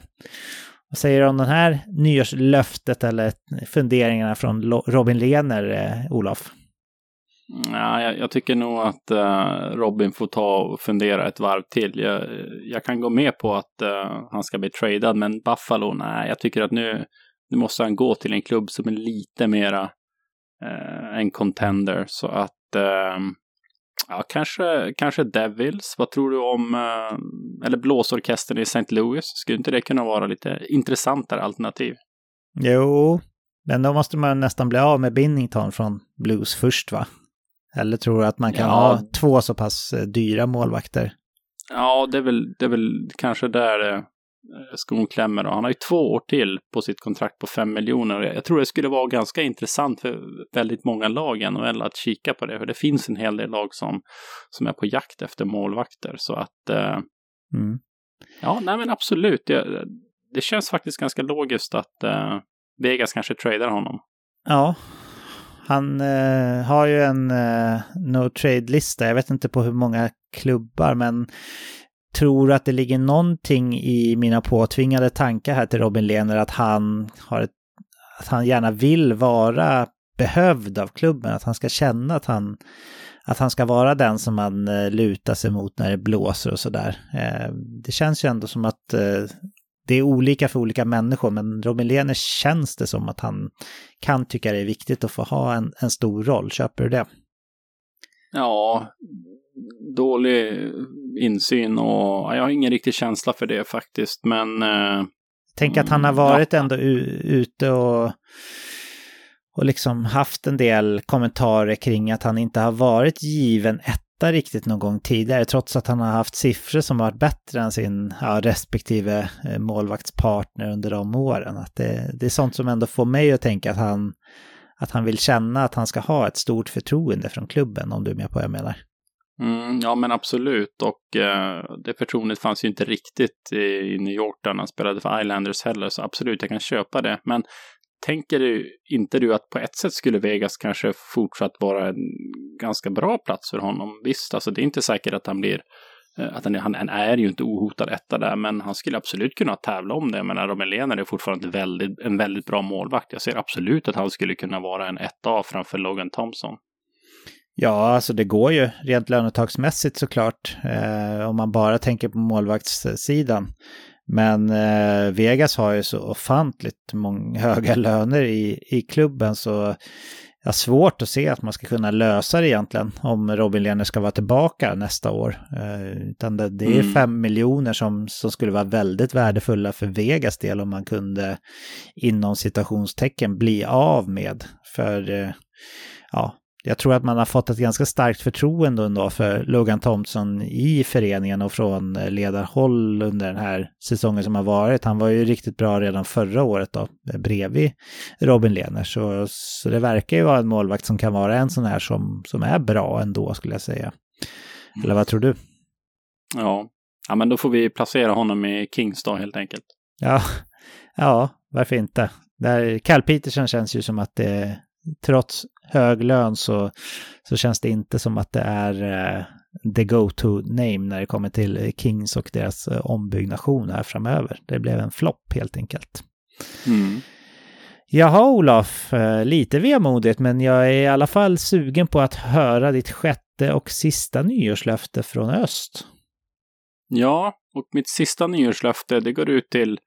Vad säger du om det här nyårslöftet eller funderingarna från Robin Lehner, eh, Olof? Ja, jag, jag, tycker nog att eh, Robin får ta och fundera ett varv till. Jag, jag kan gå med på att eh, han ska bli tradad, men Buffalo, nej, jag tycker att nu, nu måste han gå till en klubb som är lite mera uh, en contender. Så att, ja, kanske, kanske Devils. Vad tror du om, eller blåsorkestern i St. Louis? Skulle inte det kunna vara lite intressantare alternativ? Jo, men då måste man nästan bli av med Binnington från Blues först va? Eller tror du att man kan ja. ha två så pass eh, dyra målvakter? Ja, det är väl, det är väl kanske där eh, skon klämmer. Han har ju två år till på sitt kontrakt på fem miljoner. Jag tror det skulle vara ganska intressant för väldigt många lag i NHL att kika på det. För det finns en hel del lag som, som är på jakt efter målvakter. Så att... Eh, mm. Ja, nej men absolut. Det, det känns faktiskt ganska logiskt att eh, Vegas kanske tradar honom. Ja, han eh, har ju en eh, no trade-lista. Jag vet inte på hur många klubbar, men tror att det ligger någonting i mina påtvingade tankar här till Robin Lehner att han har ett, att han gärna vill vara behövd av klubben, att han ska känna att han att han ska vara den som man eh, lutar sig mot när det blåser och sådär. Eh, det känns ju ändå som att eh, det är olika för olika människor, men Robin Lehner känns det som att han kan tycka det är viktigt att få ha en, en stor roll. Köper du det? Ja, dålig insyn och jag har ingen riktig känsla för det faktiskt, men... Eh, Tänk att han har varit ja. ändå ute och, och liksom haft en del kommentarer kring att han inte har varit given ett etta riktigt någon gång tidigare, trots att han har haft siffror som varit bättre än sin ja, respektive eh, målvaktspartner under de åren. Att det, det är sånt som ändå får mig att tänka att han, att han vill känna att han ska ha ett stort förtroende från klubben, om du är med på vad jag menar. Mm, ja, men absolut. Och eh, det förtroendet fanns ju inte riktigt i, i New York där han spelade för Islanders heller, så absolut, jag kan köpa det. Men tänker du inte du att på ett sätt skulle Vegas kanske fortsatt vara en ganska bra plats för honom? Visst, alltså det är inte säkert att han blir eh, att han, han är ju inte ohotad etta där, men han skulle absolut kunna tävla om det. Men Robin Lehner är fortfarande väldigt, en väldigt bra målvakt. Jag ser absolut att han skulle kunna vara en etta framför Logan Thompson. Ja, alltså det går ju rent lönetagsmässigt såklart, eh, om man bara tänker på målvaktssidan. Men eh, Vegas har ju så ofantligt många *laughs* höga löner i, i klubben så jag har svårt att se att man ska kunna lösa det egentligen om Robin Lehner ska vara tillbaka nästa år. Eh, utan det, det är mm. fem miljoner som, som skulle vara väldigt värdefulla för Vegas del om man kunde inom citationstecken bli av med. För eh, ja, jag tror att man har fått ett ganska starkt förtroende ändå för Logan Thompson i föreningen och från ledarhåll under den här säsongen som har varit. Han var ju riktigt bra redan förra året då, bredvid Robin Lehner. Så, så det verkar ju vara en målvakt som kan vara en sån här som, som är bra ändå skulle jag säga. Eller vad tror du? Ja. ja, men då får vi placera honom i Kings då helt enkelt. Ja, ja varför inte? Där, Cal Peterson känns ju som att det trots hög lön så, så känns det inte som att det är eh, the go-to-name när det kommer till Kings och deras eh, ombyggnation här framöver. Det blev en flopp helt enkelt. Mm. Jaha Olof, eh, lite vemodigt men jag är i alla fall sugen på att höra ditt sjätte och sista nyårslöfte från öst. Ja, och mitt sista nyårslöfte det går ut till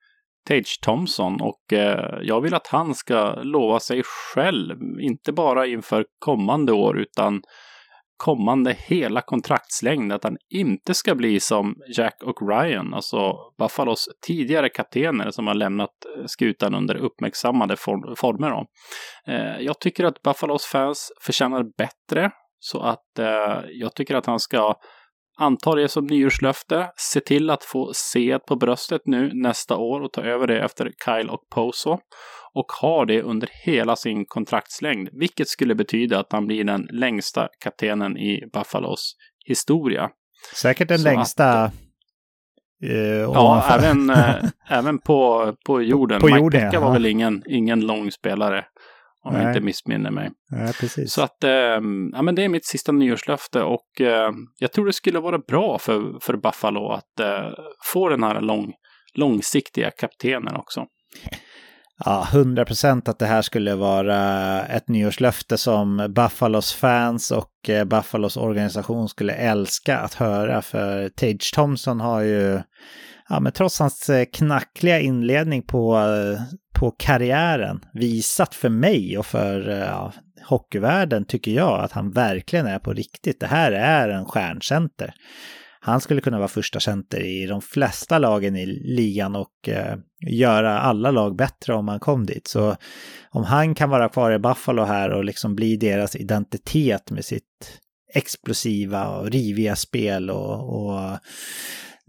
Tage Thompson och eh, jag vill att han ska lova sig själv, inte bara inför kommande år utan kommande hela kontraktslängd, att han inte ska bli som Jack och Ryan, alltså Buffalos tidigare kaptener som har lämnat eh, skutan under uppmärksammade former. Då. Eh, jag tycker att Buffalos fans förtjänar bättre, så att jag tycker att han ska anta det som nyårslöfte, se till att få se på bröstet nu nästa år och ta över det efter Kyle och Poso och har det under hela sin kontraktslängd, vilket skulle betyda att han blir den längsta kaptenen i Buffalos historia. Säkert den Så längsta att, Uh, ja, även, äh, *laughs* även på, på jorden. På Mike jorden, Becka ja. var väl ingen, ingen lång spelare. Om Nej. jag inte missminner mig. Nej, precis. Så att, äh, ja men det är mitt sista nyårslöfte och äh, jag tror det skulle vara bra för, för Buffalo att få den här lång, långsiktiga kaptenen också ja, 100 procent att det här skulle vara ett nyårslöfte som Buffalos fans och eh, Buffalos organisation skulle älska att höra. För Tage Thompson har ju, ja men trots hans eh, knackliga inledning på, eh, på karriären, visat för mig och för eh, ja, hockeyvärlden tycker jag att han verkligen är på riktigt. Det här är en stjärncenter han skulle kunna vara första center i de flesta lagen i ligan och eh, göra alla lag bättre om han kom dit. Så om han kan vara kvar i Buffalo här och liksom bli deras identitet med sitt explosiva och riviga spel och, och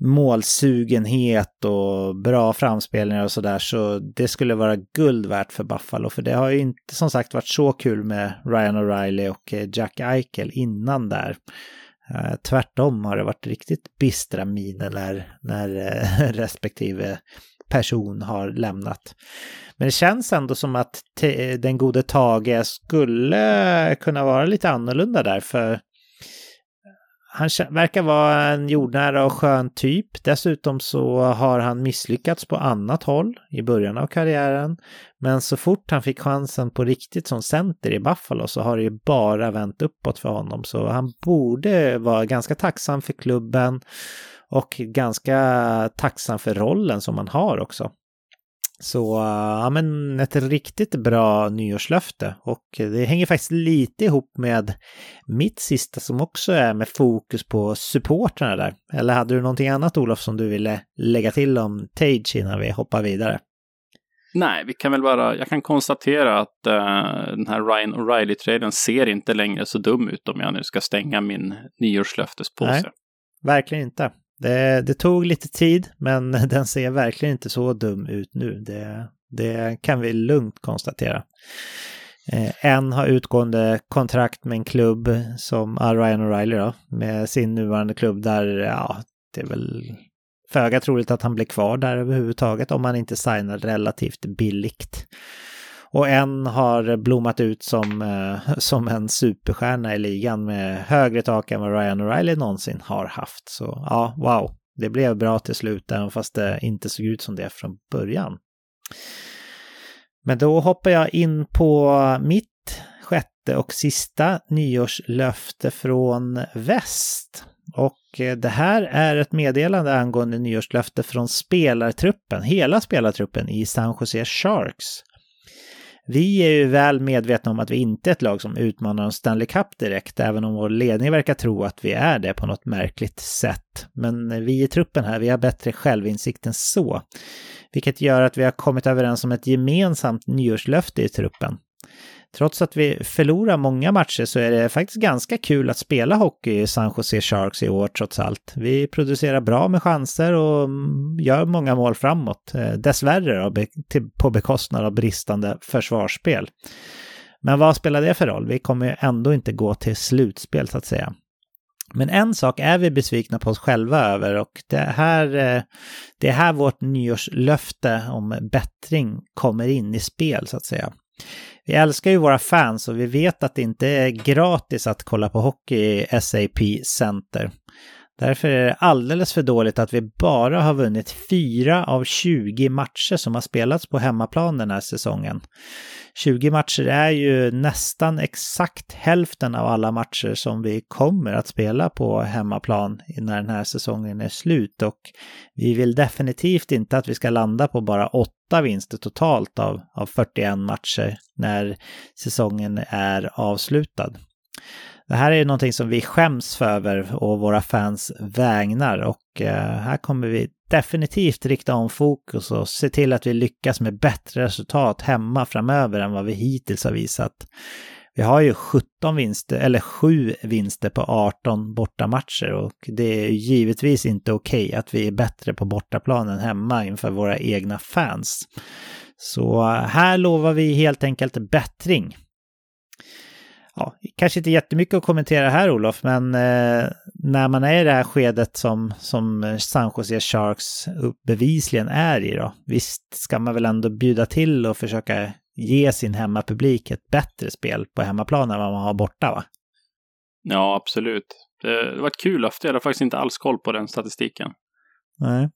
målsugenhet och bra framspelningar och sådär så det skulle vara guld värt för Buffalo för det har ju inte som sagt varit så kul med Ryan O'Reilly och eh, Jack Eichel innan där. Eh, tvärtom har det varit riktigt bistra miner när, när eh, *laughs* respektive person har lämnat. Men det känns ändå som att den gode Tage skulle kunna vara lite annorlunda där för han verkar vara en jordnära och skön typ. Dessutom så har han misslyckats på annat håll i början av karriären. Men så fort han fick chansen på riktigt som center i Buffalo så har det ju bara vänt uppåt för honom. Så han borde vara ganska tacksam för klubben och ganska tacksam för rollen som han har också. Så ja, men ett riktigt bra nyårslöfte och det hänger faktiskt lite ihop med mitt sista som också är med fokus på supportrarna där. Eller hade du någonting annat Olof som du ville lägga till om Tage innan vi hoppar vidare? Nej, vi kan väl bara, jag kan konstatera att uh, den här Ryan O'Reilly-traden ser inte längre så dum ut om jag nu ska stänga min nyårslöftespåse. Nej, verkligen inte. Det, det, tog lite tid, men *laughs* den ser verkligen inte så dum ut nu. Det, det kan vi lugnt konstatera. Eh, en har utgående kontrakt med en klubb som ah, Ryan O'Reilly då, med sin nuvarande klubb där, ja, det är väl föga troligt att han blir kvar där överhuvudtaget om han inte signar relativt billigt. Och en har blommat ut som, eh, som en superstjärna i ligan med högre tak än vad Ryan O'Reilly någonsin har haft. Så ja, wow, det blev bra till slut även fast det inte såg ut som det från början. Men då hoppar jag in på mitt sjätte och sista nyårslöfte från väst. Och eh, det här är ett meddelande angående nyårslöfte från spelartruppen, hela spelartruppen i San Jose Sharks. Vi är ju väl medvetna om att vi inte är ett lag som utmanar en Stanley Cup direkt, även om vår ledning verkar tro att vi är det på något märkligt sätt. Men vi i truppen här, vi har bättre självinsikt än så. Vilket gör att vi har kommit överens om ett gemensamt nyårslöfte i truppen. Trots att vi förlorar många matcher så är det faktiskt ganska kul att spela hockey i San Jose Sharks i år trots allt. Vi producerar bra med chanser och mm, gör många mål framåt. Eh, dessvärre då, på bekostnad av bristande försvarsspel. Men vad spelar det för roll? Vi kommer ju ändå inte gå till slutspel så att säga. Men en sak är vi besvikna på oss själva över och det här, eh, det är här vårt nyårslöfte om bättring kommer in i spel så att säga vi älskar ju våra fans och vi vet att det inte är gratis att kolla på hockey i SAP Center. Därför är det alldeles för dåligt att vi bara har vunnit fyra av 20 matcher som har spelats på hemmaplan den här säsongen. 20 matcher är ju nästan exakt hälften av alla matcher som vi kommer att spela på hemmaplan när den här säsongen är slut och vi vill definitivt inte att vi ska landa på bara åtta vinster totalt av, av 41 matcher när säsongen är avslutad. Det här är någonting som vi skäms för över och våra fans vägnar och eh, här kommer vi definitivt rikta om fokus och se till att vi lyckas med bättre resultat hemma framöver än vad vi hittills har visat. Vi har ju 17 vinster, eller 7 vinster på 18 bortamatcher och det är givetvis inte okej okay att vi är bättre på bortaplan än hemma inför våra egna fans. Så eh, här lovar vi helt enkelt bättring ja, kanske inte jättemycket att kommentera här Olof, men eh, när man är i det här skedet som, som San Jose Sharks bevisligen är i då, visst ska man väl ändå bjuda till och försöka ge sin hemmapublik ett bättre spel på hemmaplan än vad man har borta va? Ja, absolut. Det var ett kul löfte, jag hade faktiskt inte alls koll på den statistiken. Nej.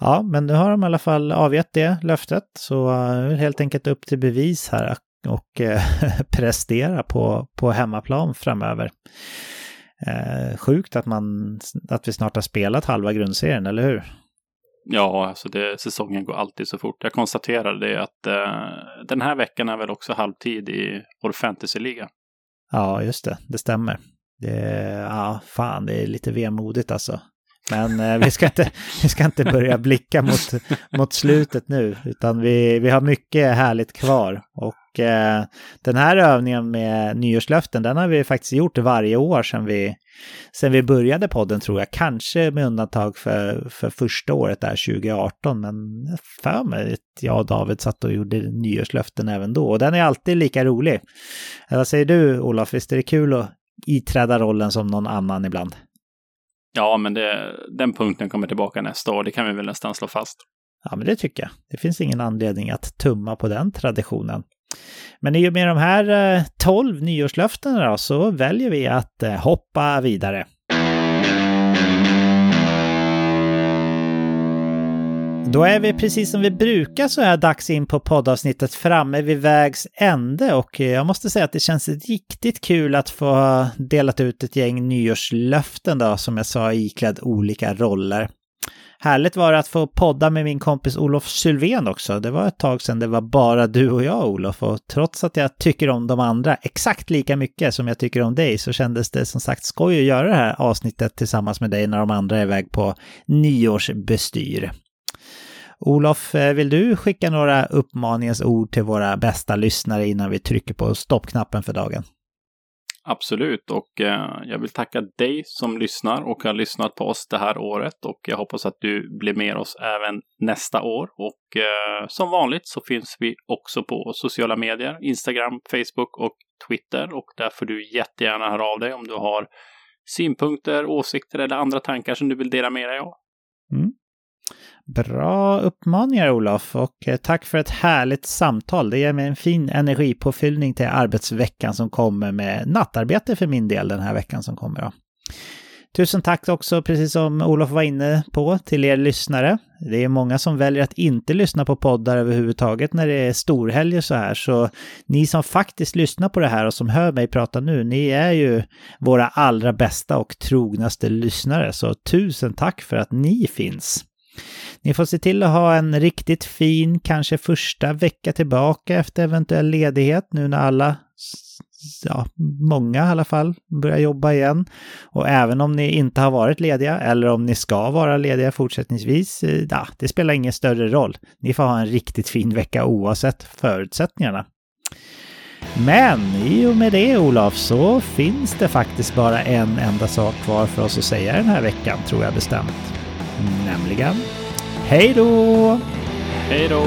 Ja, men nu har de i alla fall avgett det löftet, så uh, helt enkelt upp till bevis här och eh, *laughs* prestera på, på hemmaplan framöver. Eh, sjukt att, man, att vi snart har spelat halva grundserien, eller hur? Ja, alltså det, säsongen går alltid så fort. Jag konstaterade det att eh, den här veckan är väl också halvtid i vår fantasyliga. Ja, just det. Det stämmer. Det, ja, fan, det är lite vemodigt alltså. Men eh, vi, ska inte, *laughs* vi ska inte börja blicka mot, mot slutet nu, utan vi, vi har mycket härligt kvar. Och eh, den här övningen med nyårslöften, den har vi faktiskt gjort varje år sedan vi, sedan vi började podden tror jag. Kanske med undantag för, för första året där, 2018. Men för mig att jag och David satt och gjorde nyårslöften även då. Och den är alltid lika rolig. Vad säger du Olof, visst är det kul att iträda rollen som någon annan ibland? Ja, men det, den punkten kommer tillbaka nästa år. Det kan vi väl nästan slå fast. Ja, men det tycker jag. Det finns ingen anledning att tumma på den traditionen. Men i och med de här eh, 12 nyårslöftena då, så väljer vi att eh, hoppa vidare. Då är vi precis som vi brukar så här dags in på poddavsnittet framme vid vägs ände och eh, jag måste säga att det känns riktigt kul att få delat ut ett gäng nyårslöften då, som jag sa, iklädd olika roller. Härligt var det att få podda med min kompis Olof Sylven också. Det var ett tag sedan det var bara du och jag Olof och trots att jag tycker om de andra exakt lika mycket som jag tycker om dig så kändes det som sagt skoj att göra det här avsnittet tillsammans med dig när de andra är iväg på nyårsbestyr. Olof, eh, vill du skicka några uppmaningens ord till våra bästa lyssnare innan vi trycker på stoppknappen för dagen? Absolut, och eh, jag vill tacka dig som lyssnar och har lyssnat på oss det här året och jag hoppas att du blir med oss även nästa år. Och eh, som vanligt så finns vi också på sociala medier, Instagram, Facebook och Twitter och där får du jättegärna höra av dig om du har synpunkter, åsikter eller andra tankar som du vill dela med dig av. Mm. Bra uppmaningar Olof och eh, tack för ett härligt samtal. Det ger mig en fin energipåfyllning till arbetsveckan som kommer med nattarbete för min del den här veckan som kommer. Då. Tusen tack också, precis som Olof var inne på, till er lyssnare. Det är många som väljer att inte lyssna på poddar överhuvudtaget när det är storhelger så här, så ni som faktiskt lyssnar på det här och som hör mig prata nu, ni är ju våra allra bästa och trognaste lyssnare, så tusen tack för att ni finns. Ni får se till att ha en riktigt fin, kanske första vecka tillbaka efter eventuell ledighet nu när alla, ja, många i alla fall, börjar jobba igen. Och även om ni inte har varit lediga eller om ni ska vara lediga fortsättningsvis, eh, ja, det spelar ingen större roll. Ni får ha en riktigt fin vecka oavsett förutsättningarna. Men i och med det Olof så finns det faktiskt bara en enda sak kvar för oss att säga den här veckan, tror jag bestämt. Nämligen Hej då! Hej då!